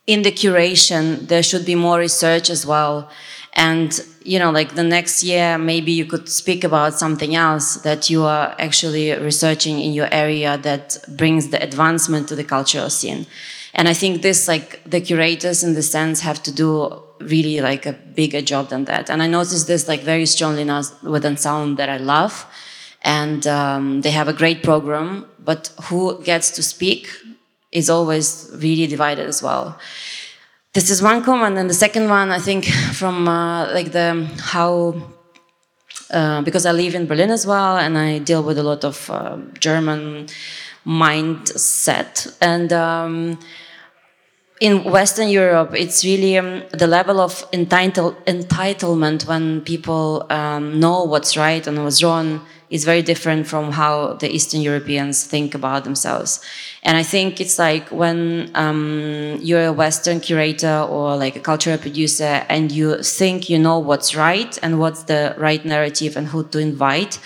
in the curation, there should be more research as well. And, you know, like the next year, maybe you could speak about something else that you are actually researching in your area that brings the advancement to the cultural scene. And I think this, like, the curators in the sense have to do really like a bigger job than that. And I noticed this like very strongly now with Unsound that I love. And um, they have a great program, but who gets to speak is always really divided as well. This is one comment, and the second one, I think, from uh, like the how uh, because I live in Berlin as well, and I deal with a lot of uh, German mindset, and um, in Western Europe, it's really um, the level of entitle entitlement when people um, know what's right and what's wrong is very different from how the Eastern Europeans think about themselves. And I think it's like when um, you're a Western curator or like a cultural producer and you think you know what's right and what's the right narrative and who to invite.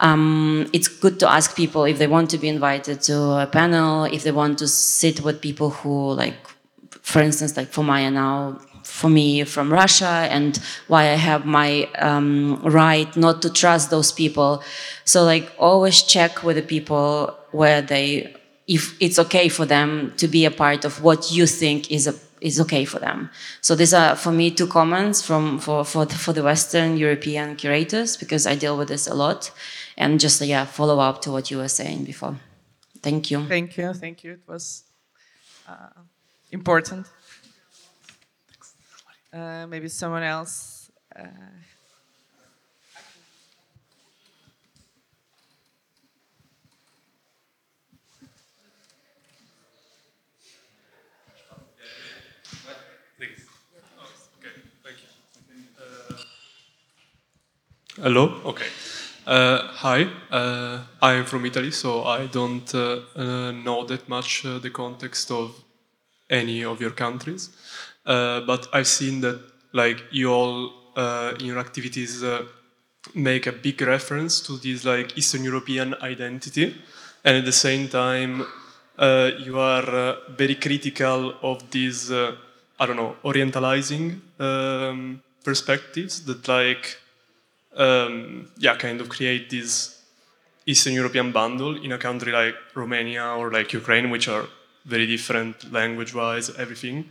Um, it's good to ask people if they want to be invited to a panel, if they want to sit with people who, like, for instance, like for Maya now, for me from Russia and why I have my um, right not to trust those people. So like always check with the people where they, if it's okay for them to be a part of what you think is a, is okay for them. So these are for me two comments from for for the, for the Western European curators because I deal with this a lot, and just yeah follow up to what you were saying before. Thank you. Thank you. Thank you. It was uh, important. Uh, maybe someone else. Uh, Hello. Okay. Uh, hi. Uh, I'm from Italy, so I don't uh, uh know that much uh, the context of any of your countries. Uh, but I've seen that like you all uh, in your activities uh, make a big reference to this like Eastern European identity, and at the same time uh, you are uh, very critical of these I don't know orientalizing um, perspectives that like um, yeah kind of create this Eastern European bundle in a country like Romania or like Ukraine, which are very different language-wise, everything.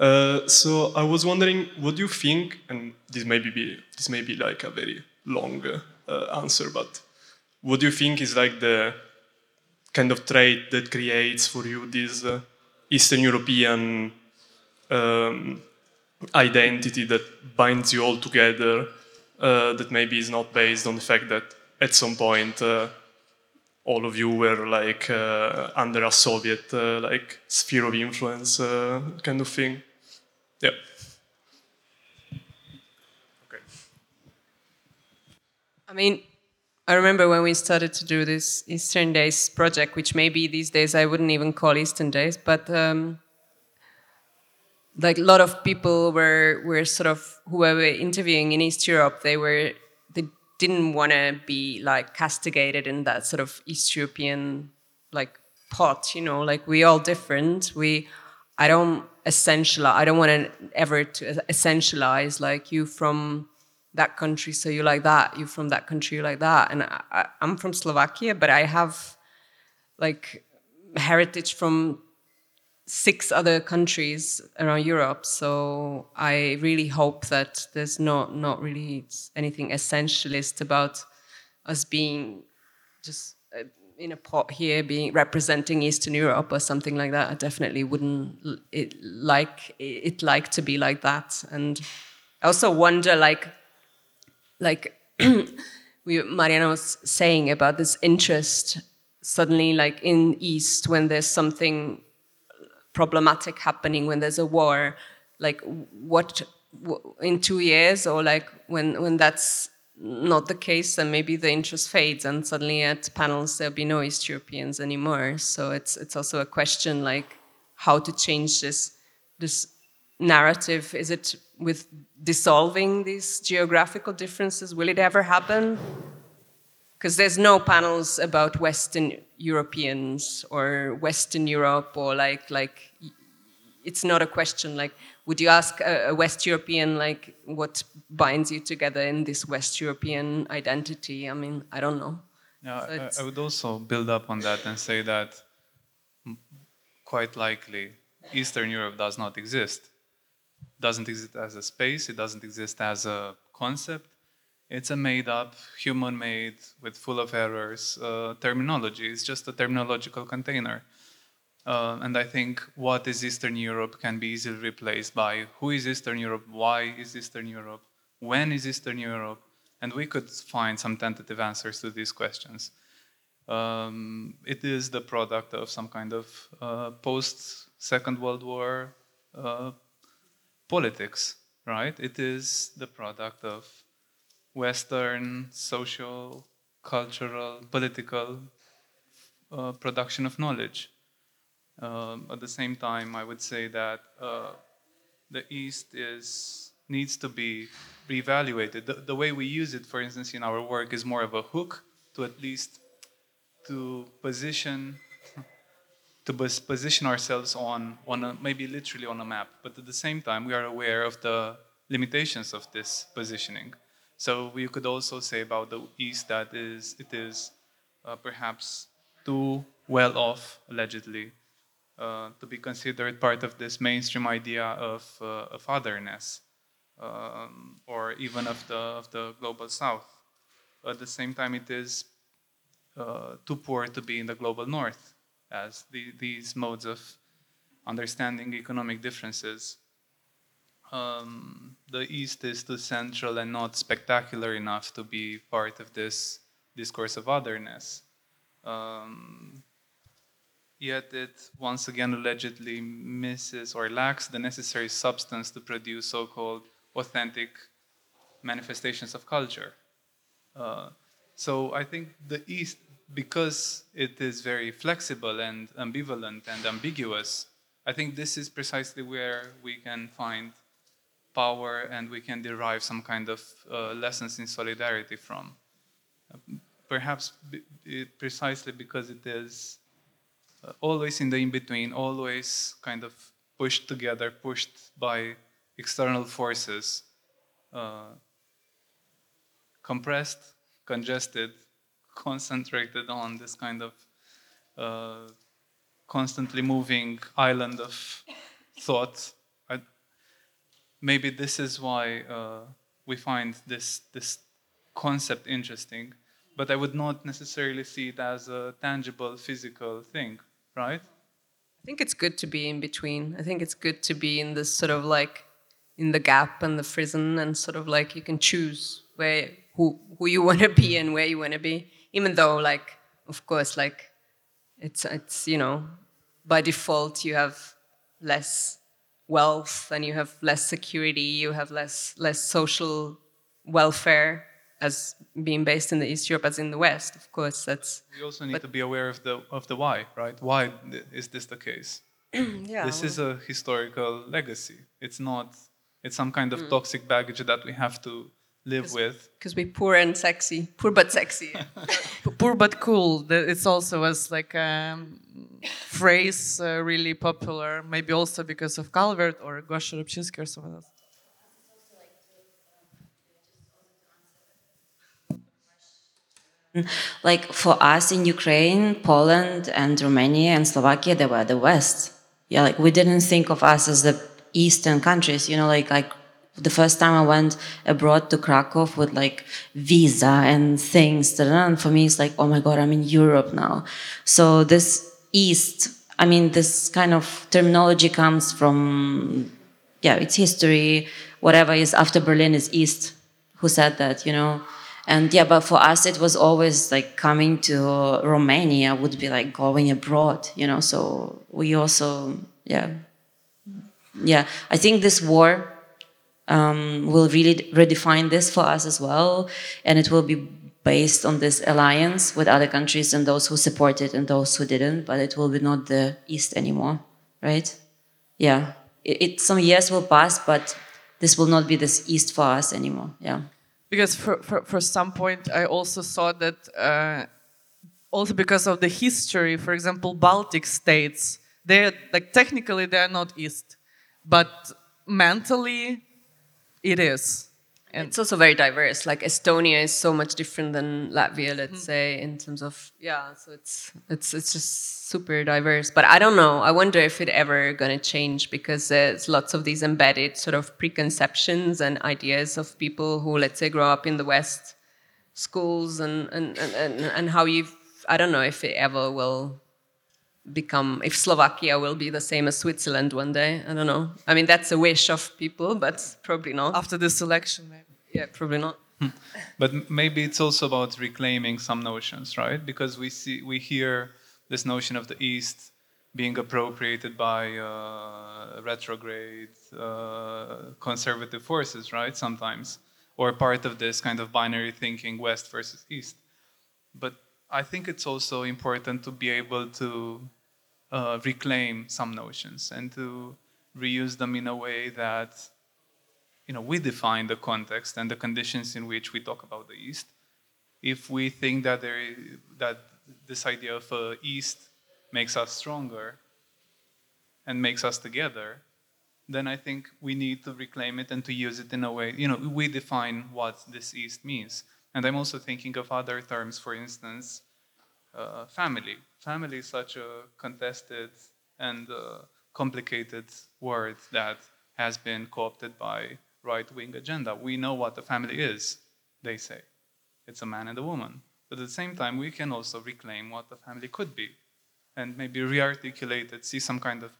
Uh, so I was wondering, what do you think? And this may be this may be like a very long uh, answer, but what do you think is like the kind of trait that creates for you this uh, Eastern European um, identity that binds you all together? Uh, that maybe is not based on the fact that at some point uh, all of you were like uh, under a Soviet uh, like sphere of influence uh, kind of thing. Yeah. Okay. I mean, I remember when we started to do this Easterndaze project, which maybe these days I wouldn't even call Easterndaze, but um, like a lot of people were were sort of who were interviewing in East Europe, they were didn't want to be like castigated in that sort of East European like pot, you know, like we all different. We, I don't essentialize, I don't want to ever to essentialize like you from that country, so you like that, you from that country, you like that. And I, I'm from Slovakia, but I have like heritage from six other countries around Europe. So I really hope that there's not not really anything essentialist about us being just uh, in a pot here, being representing Eastern Europe or something like that. I definitely wouldn't it like it like to be like that. And I also wonder, like, like we Mariana was saying about this interest suddenly, like in East, when there's something problematic happening when there's a war like what in two years or like when when that's not the case then maybe the interest fades and suddenly at panels there'll be no east europeans anymore. So it's it's also a question like how to change this this narrative. Is it with dissolving these geographical differences? Will it ever happen because there's no panels about Western Europeans or Western Europe or like like it's not a question like would you ask a, a West European like what binds you together in this West European identity? I mean, I don't know. Yeah, so I, I would also build up on that and say that quite likely Eastern Europe does not exist. Doesn't exist as a space. It doesn't exist as a concept it's a made up, human made, with full of errors uh, terminology. It's just a terminological container. Uh, and I think what is Eastern Europe can be easily replaced by who is Eastern Europe, why is Eastern Europe, when is Eastern Europe, and we could find some tentative answers to these questions. Um, it is the product of some kind of uh, post Second World War uh, politics, right? It is the product of Western social, cultural, political uh, production of knowledge. Um, at the same time, I would say that uh, the East is needs to be reevaluated. The, the, way we use it, for instance, in our work, is more of a hook to at least to position to position ourselves on on a, maybe literally on a map. But at the same time, we are aware of the limitations of this positioning. So we could also say about the East that is it is uh, perhaps too well off, allegedly, uh, to be considered part of this mainstream idea of, uh, of otherness, um, or even of the of the global South. At the same time, it is uh, too poor to be in the global North, as the, these modes of understanding economic differences um, the East is too central and not spectacular enough to be part of this discourse of otherness. Um, yet it once again allegedly misses or lacks the necessary substance to produce so called authentic manifestations of culture. Uh, so I think the East, because it is very flexible and ambivalent and ambiguous, I think this is precisely where we can find power and we can derive some kind of uh, lessons in solidarity from. Perhaps precisely because it is uh, always in the in between, always kind of pushed together, pushed by external forces, uh, compressed, congested, concentrated on this kind of uh, constantly moving island of thought maybe this is why uh, we find this this concept interesting, but I would not necessarily see it as a tangible physical thing, right? I think it's good to be in between. I think it's good to be in this sort of like in the gap and the frisson and sort of like you can choose where who who you want to be and where you want to be even though like of course like it's it's you know by default you have less wealth and you have less security, you have less less social welfare as being based in the East Europe as in the West. Of course, that's. We also need but, to be aware of the of the why, right? Why is this the case? yeah. This is a historical legacy. It's not. It's some kind of mm. toxic baggage that we have to live with. Because we're poor and sexy, poor but sexy, poor but cool. It's also as like um, phrase uh, really popular, maybe also because of Calvert or Gosha Rubchinskiy or someone else. Like for us in Ukraine, Poland, and Romania and Slovakia, they were the West. Yeah, like we didn't think of us as the Eastern countries, you know, like like the first time I went abroad to Krakow with like visa and things, and for me it's like, oh my god, I'm in Europe now. So this East, I mean, this kind of terminology comes from, yeah, it's history. Whatever is after Berlin is East. Who said that, you know? And yeah, but for us, it was always like coming to Romania would be like going abroad, you know? So we also, yeah. Yeah, I think this war um, will really redefine this for us as well. And it will be based on this alliance with other countries and those who support it and those who didn't, but it will be not the East anymore, right? Yeah, it, it some years will pass, but this will not be this East for us anymore. Yeah. Because for, for, for some point, I also saw that uh, also because of the history, for example, Baltic states, they're like technically they're not East, but mentally it is. And it's also very diverse. Like Estonia is so much different than Latvia, let's mm. say, in terms of yeah. So it's it's it's just super diverse. But I don't know. I wonder if it ever gonna change because there's lots of these embedded sort of preconceptions and ideas of people who, let's say, grow up in the West schools and and and and, and how you. I don't know if it ever will become if Slovakia will be the same as Switzerland one day. I don't know. I mean, that's a wish of people, but probably not. After this election, maybe. Yeah, probably not. Hmm. But maybe it's also about reclaiming some notions, right? Because we see, we hear this notion of the East being appropriated by uh, retrograde uh, conservative forces, right? Sometimes, or part of this kind of binary thinking, West versus East. But I think it's also important to be able to uh, reclaim some notions and to reuse them in a way that you know we define the context and the conditions in which we talk about the East. If we think that there is, that this idea of uh, East makes us stronger and makes us together, then I think we need to reclaim it and to use it in a way. You know, we define what this East means. And I'm also thinking of other terms, for instance, uh, family. Family is such a contested and uh, complicated word that has been co-opted by right-wing agenda. We know what a family is, they say. It's a man and a woman. But at the same time, we can also reclaim what the family could be and maybe re-articulate it, see some kind of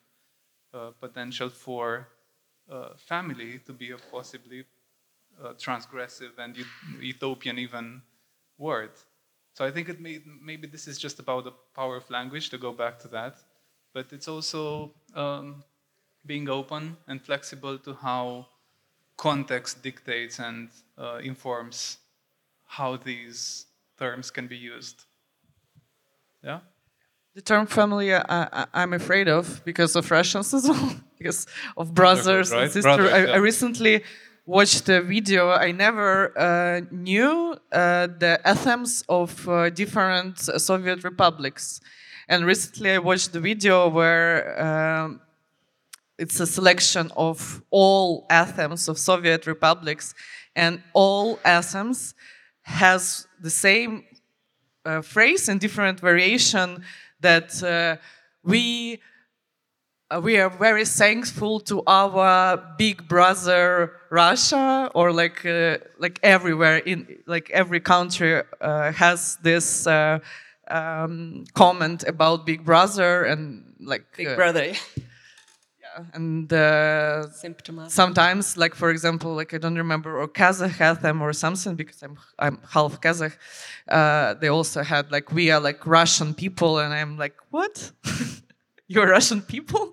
uh, potential for uh, family to be a possibly uh, transgressive and utopian even word. So I think it may, maybe this is just about the power of language, to go back to that. But it's also um, being open and flexible to how context dictates and uh, informs how these terms can be used. Yeah? The term family I, am afraid of because of Russians as well, because of brothers right? and sisters. I, yeah. I recently watched a video. I never uh, knew uh, the anthems of uh, different Soviet republics. And recently I watched the video where um, it's a selection of all anthems of Soviet republics, and all anthems has the same uh, phrase and different variation that uh, we we are very thankful to our big brother Russia, or like uh, like everywhere in like every country uh, has this uh, um, comment about Big Brother and like Big uh, Brother. yeah, and uh, sometimes, like for example, like I don't remember or Kazakh anthem or something because I'm I'm half Kazakh. they also had like we are like Russian people, and I'm like what. you're Russian people.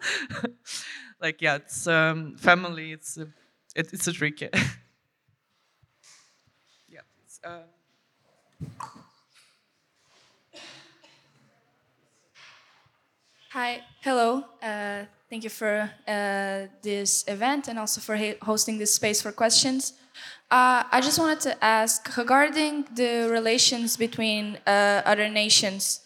like yeah, it's um, family. It's a, it, it's a trick. yeah. Uh... Hi, hello. Uh, thank you for uh, this event and also for hosting this space for questions. Uh, I just wanted to ask regarding the relations between uh, other nations.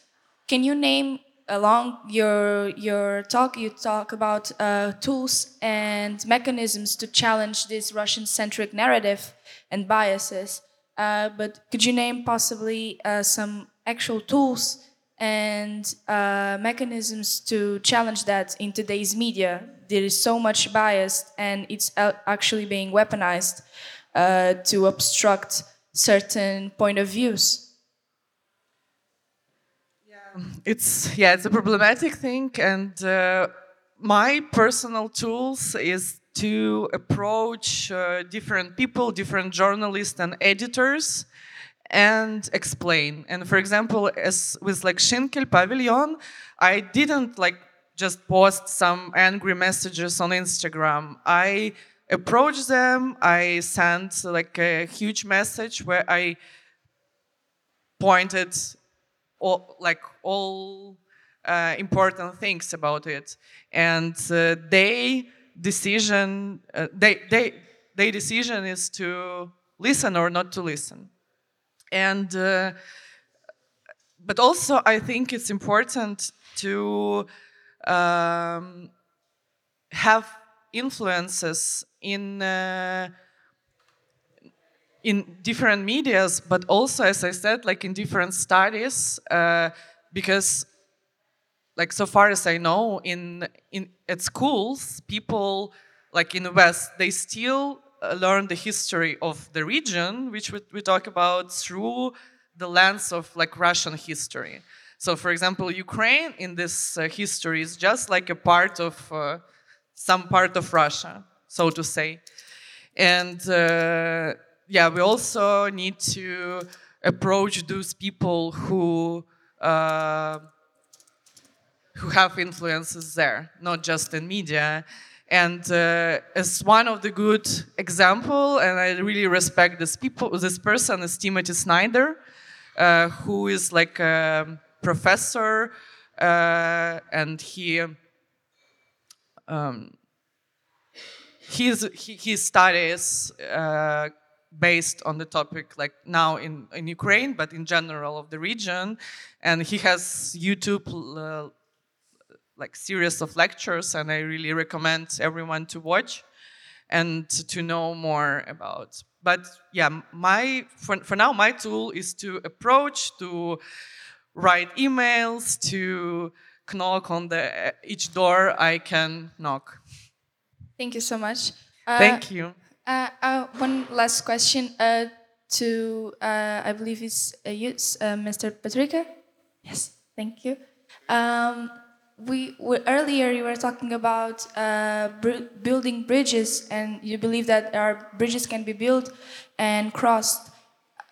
Can you name along your your talk, you talk about uh, tools and mechanisms to challenge this Russian-centric narrative and biases. Uh, but could you name possibly uh, some actual tools and uh, mechanisms to challenge that in today's media. There is so much bias, and it's actually being weaponized uh, to obstruct certain point of views. It's yeah, it's a problematic thing, and uh, my personal tools is to approach uh, different people, different journalists and editors, and explain. And for example, as with like Schinkel Pavilion, I didn't like just post some angry messages on Instagram. I approached them. I sent like a huge message where I pointed all like all uh, important things about it, and uh, they decision uh, they they their decision is to listen or not to listen. And uh, but also i think it's important to um, have influences in uh, in different medias but also as i said like in different studies uh, because like so far as I know, in in at schools, people like in the West, they still uh, learn the history of the region, which we, we talk about through the lens of like Russian history. So, for example, Ukraine in this uh, history is just like a part of uh, some part of Russia, so to say. And uh, yeah, we also need to approach those people who uh, who have influences there, not just in media. And uh, as one of the good example, and I really respect this people, this person is Timothy Snyder, uh, who is like a professor, uh, and he um, he's, he, he studies uh, based on the topic like now in, in Ukraine, but in general of the region, and he has YouTube uh, like series of lectures, and I really recommend everyone to watch and to know more about. But yeah, my for, for now my tool is to approach, to write emails, to knock on the each door I can knock. Thank you so much. Uh, Thank you. Uh, uh, one last question uh, to uh, I believe it's you, uh, Mr. Petrica. Yes, thank you. Um, we earlier you were talking about uh, building bridges, and you believe that our bridges can be built and crossed.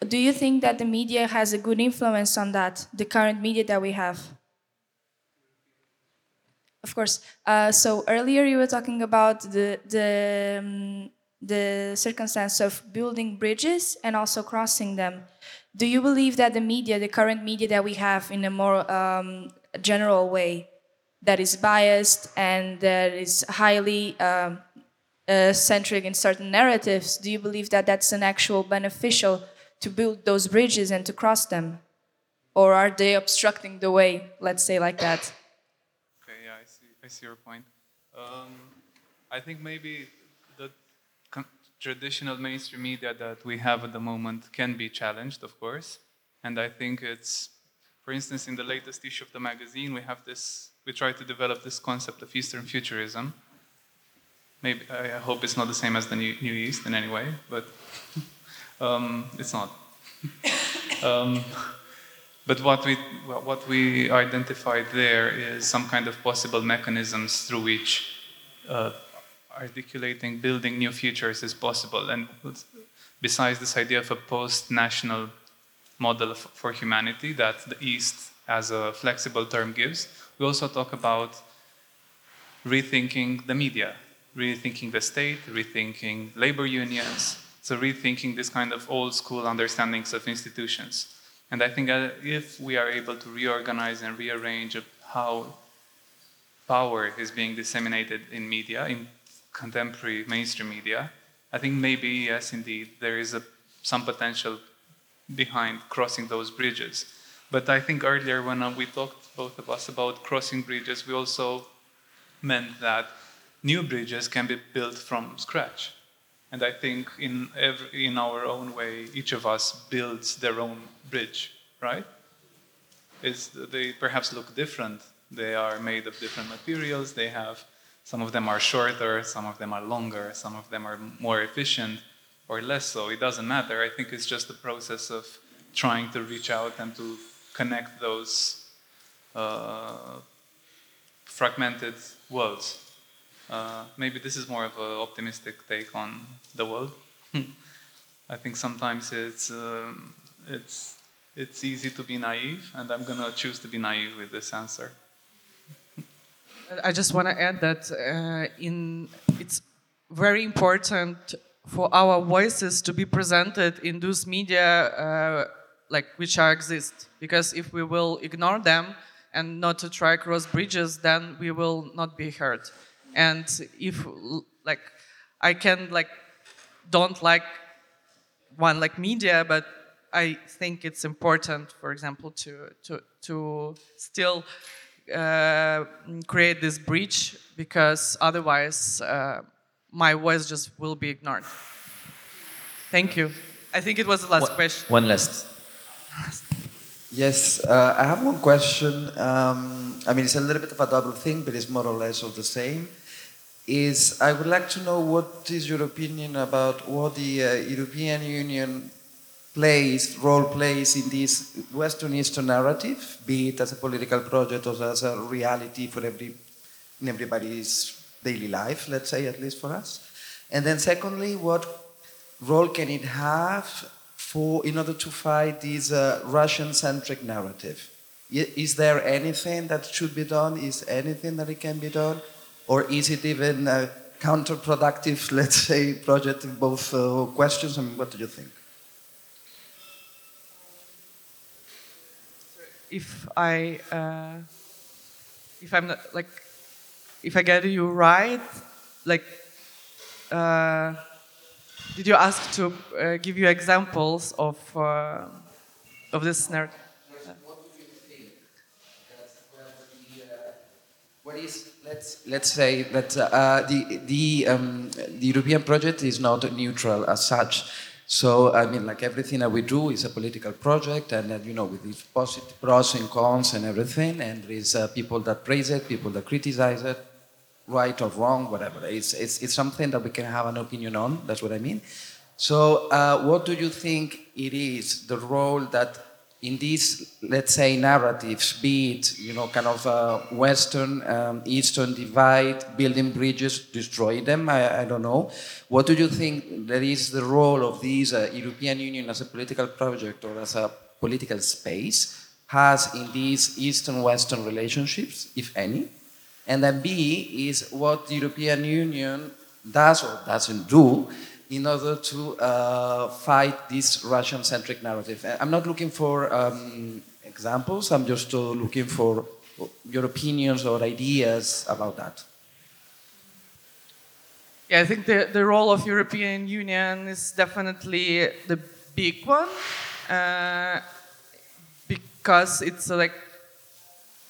Do you think that the media has a good influence on that? The current media that we have. Of course. Uh, so earlier you were talking about the the um, the circumstance of building bridges and also crossing them. Do you believe that the media, the current media that we have, in a more um, general way, that is biased and that is highly um, uh, centric in certain narratives, do you believe that that's an actual beneficial to build those bridges and to cross them? Or are they obstructing the way, let's say like that? Okay, yeah, I see, I see your point. Um, I think maybe traditional mainstream media that we have at the moment can be challenged, of course. And I think it's, for instance, in the latest issue of the magazine, we have this we try to develop this concept of Eastern futurism. Maybe I hope it's not the same as the New, New East in any way, but um, it's not. um, but what we what we identified there is some kind of possible mechanisms through which uh, articulating, building new futures is possible. And besides this idea of a post-national model for humanity that the East, as a flexible term, gives, we also talk about rethinking the media, rethinking the state, rethinking labor unions, so rethinking this kind of old school understandings of institutions. And I think if we are able to reorganize and rearrange how power is being disseminated in media, in contemporary mainstream media, I think maybe, yes, indeed, there is a, some potential behind crossing those bridges. But I think earlier when uh, we talked, both of us, about crossing bridges, we also meant that new bridges can be built from scratch. And I think in, every, in our own way, each of us builds their own bridge, right? is they perhaps look different. They are made of different materials. They have some of them are shorter, some of them are longer, some of them are more efficient or less so. It doesn't matter. I think it's just a process of trying to reach out and to connect those uh, fragmented worlds. Uh, maybe this is more of an optimistic take on the world. I think sometimes it's um, it's it's easy to be naive, and I'm gonna choose to be naive with this answer. I just want to add that uh, in it's very important for our voices to be presented in those media uh, like which are exist. Because if we will ignore them and not to try cross bridges then we will not be heard. And if like i can like don't like one like media but i think it's important for example to to to still uh, create this breach because otherwise uh, my voice just will be ignored. Thank you. I think it was the last one, question. One last. Yes, uh, I have one question. Um, I mean, it's a little bit of a double thing, but it's more or less all the same. Is I would like to know what is your opinion about what the uh, European Union plays, role plays in this Western Eastern narrative, be it as a political project or as a reality for every in everybody's daily life, let's say, at least for us? And then secondly, what role can it have for in order to fight this uh, Russian-centric narrative? Is there anything that should be done? Is anything that it can be done? Or is it even a counterproductive, let's say, project in both uh, questions? I mean, what do you think? If I, uh, if I'm not, like, if I get you right, like, uh, did you ask to uh, give you examples of uh, of this narrative? What is let's let's say that uh, the the um, the European project is not neutral as such. So I mean, like everything that we do is a political project, and uh, you know, with its positive pros and cons and everything. And there is uh, people that praise it, people that criticize it right or wrong, whatever. It's, it's, it's something that we can have an opinion on, that's what I mean. So, uh, what do you think it is, the role that in these, let's say, narratives, be it, you know, kind of uh, Western, um, Eastern divide, building bridges, destroy them, I, I, don't know. What do you think that is the role of this uh, European Union as a political project or as a political space has in these Eastern-Western relationships, if any? And then B is what the European Union does or doesn't do in order to uh, fight this Russian centric narrative. I'm not looking for um, examples, I'm just uh, looking for your opinions or ideas about that. Yeah, I think the, the role of European Union is definitely the big one uh, because it's uh, like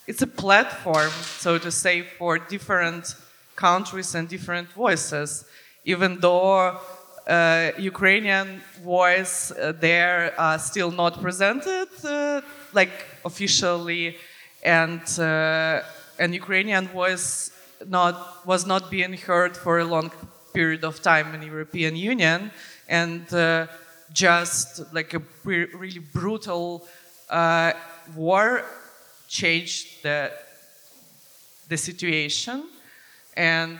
it's a platform, so to say, for different countries and different voices. Even though uh, Ukrainian voice uh, there are still not presented, uh, like officially, and uh, and Ukrainian voice not was not being heard for a long period of time in European Union, and uh, just like a really brutal uh, war changed the the situation and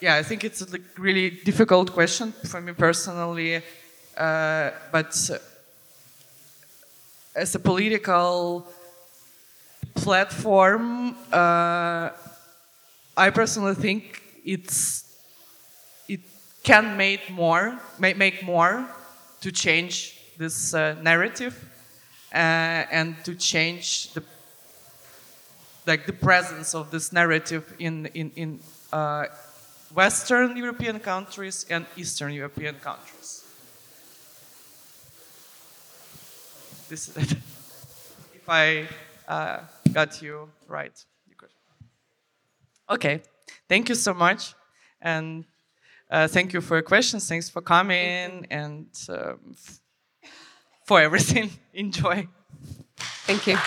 yeah i think it's a really difficult question for me personally uh, but uh, as a political platform uh, i personally think it's it can make more make more to change this uh, narrative uh, and to change the like the presence of this narrative in in in uh, Western European countries and Eastern European countries. This is it. If I uh, got you right, you could. Okay, thank you so much, and uh, thank you for your questions. Thanks for coming and. Um, for everything. Enjoy. Thank you.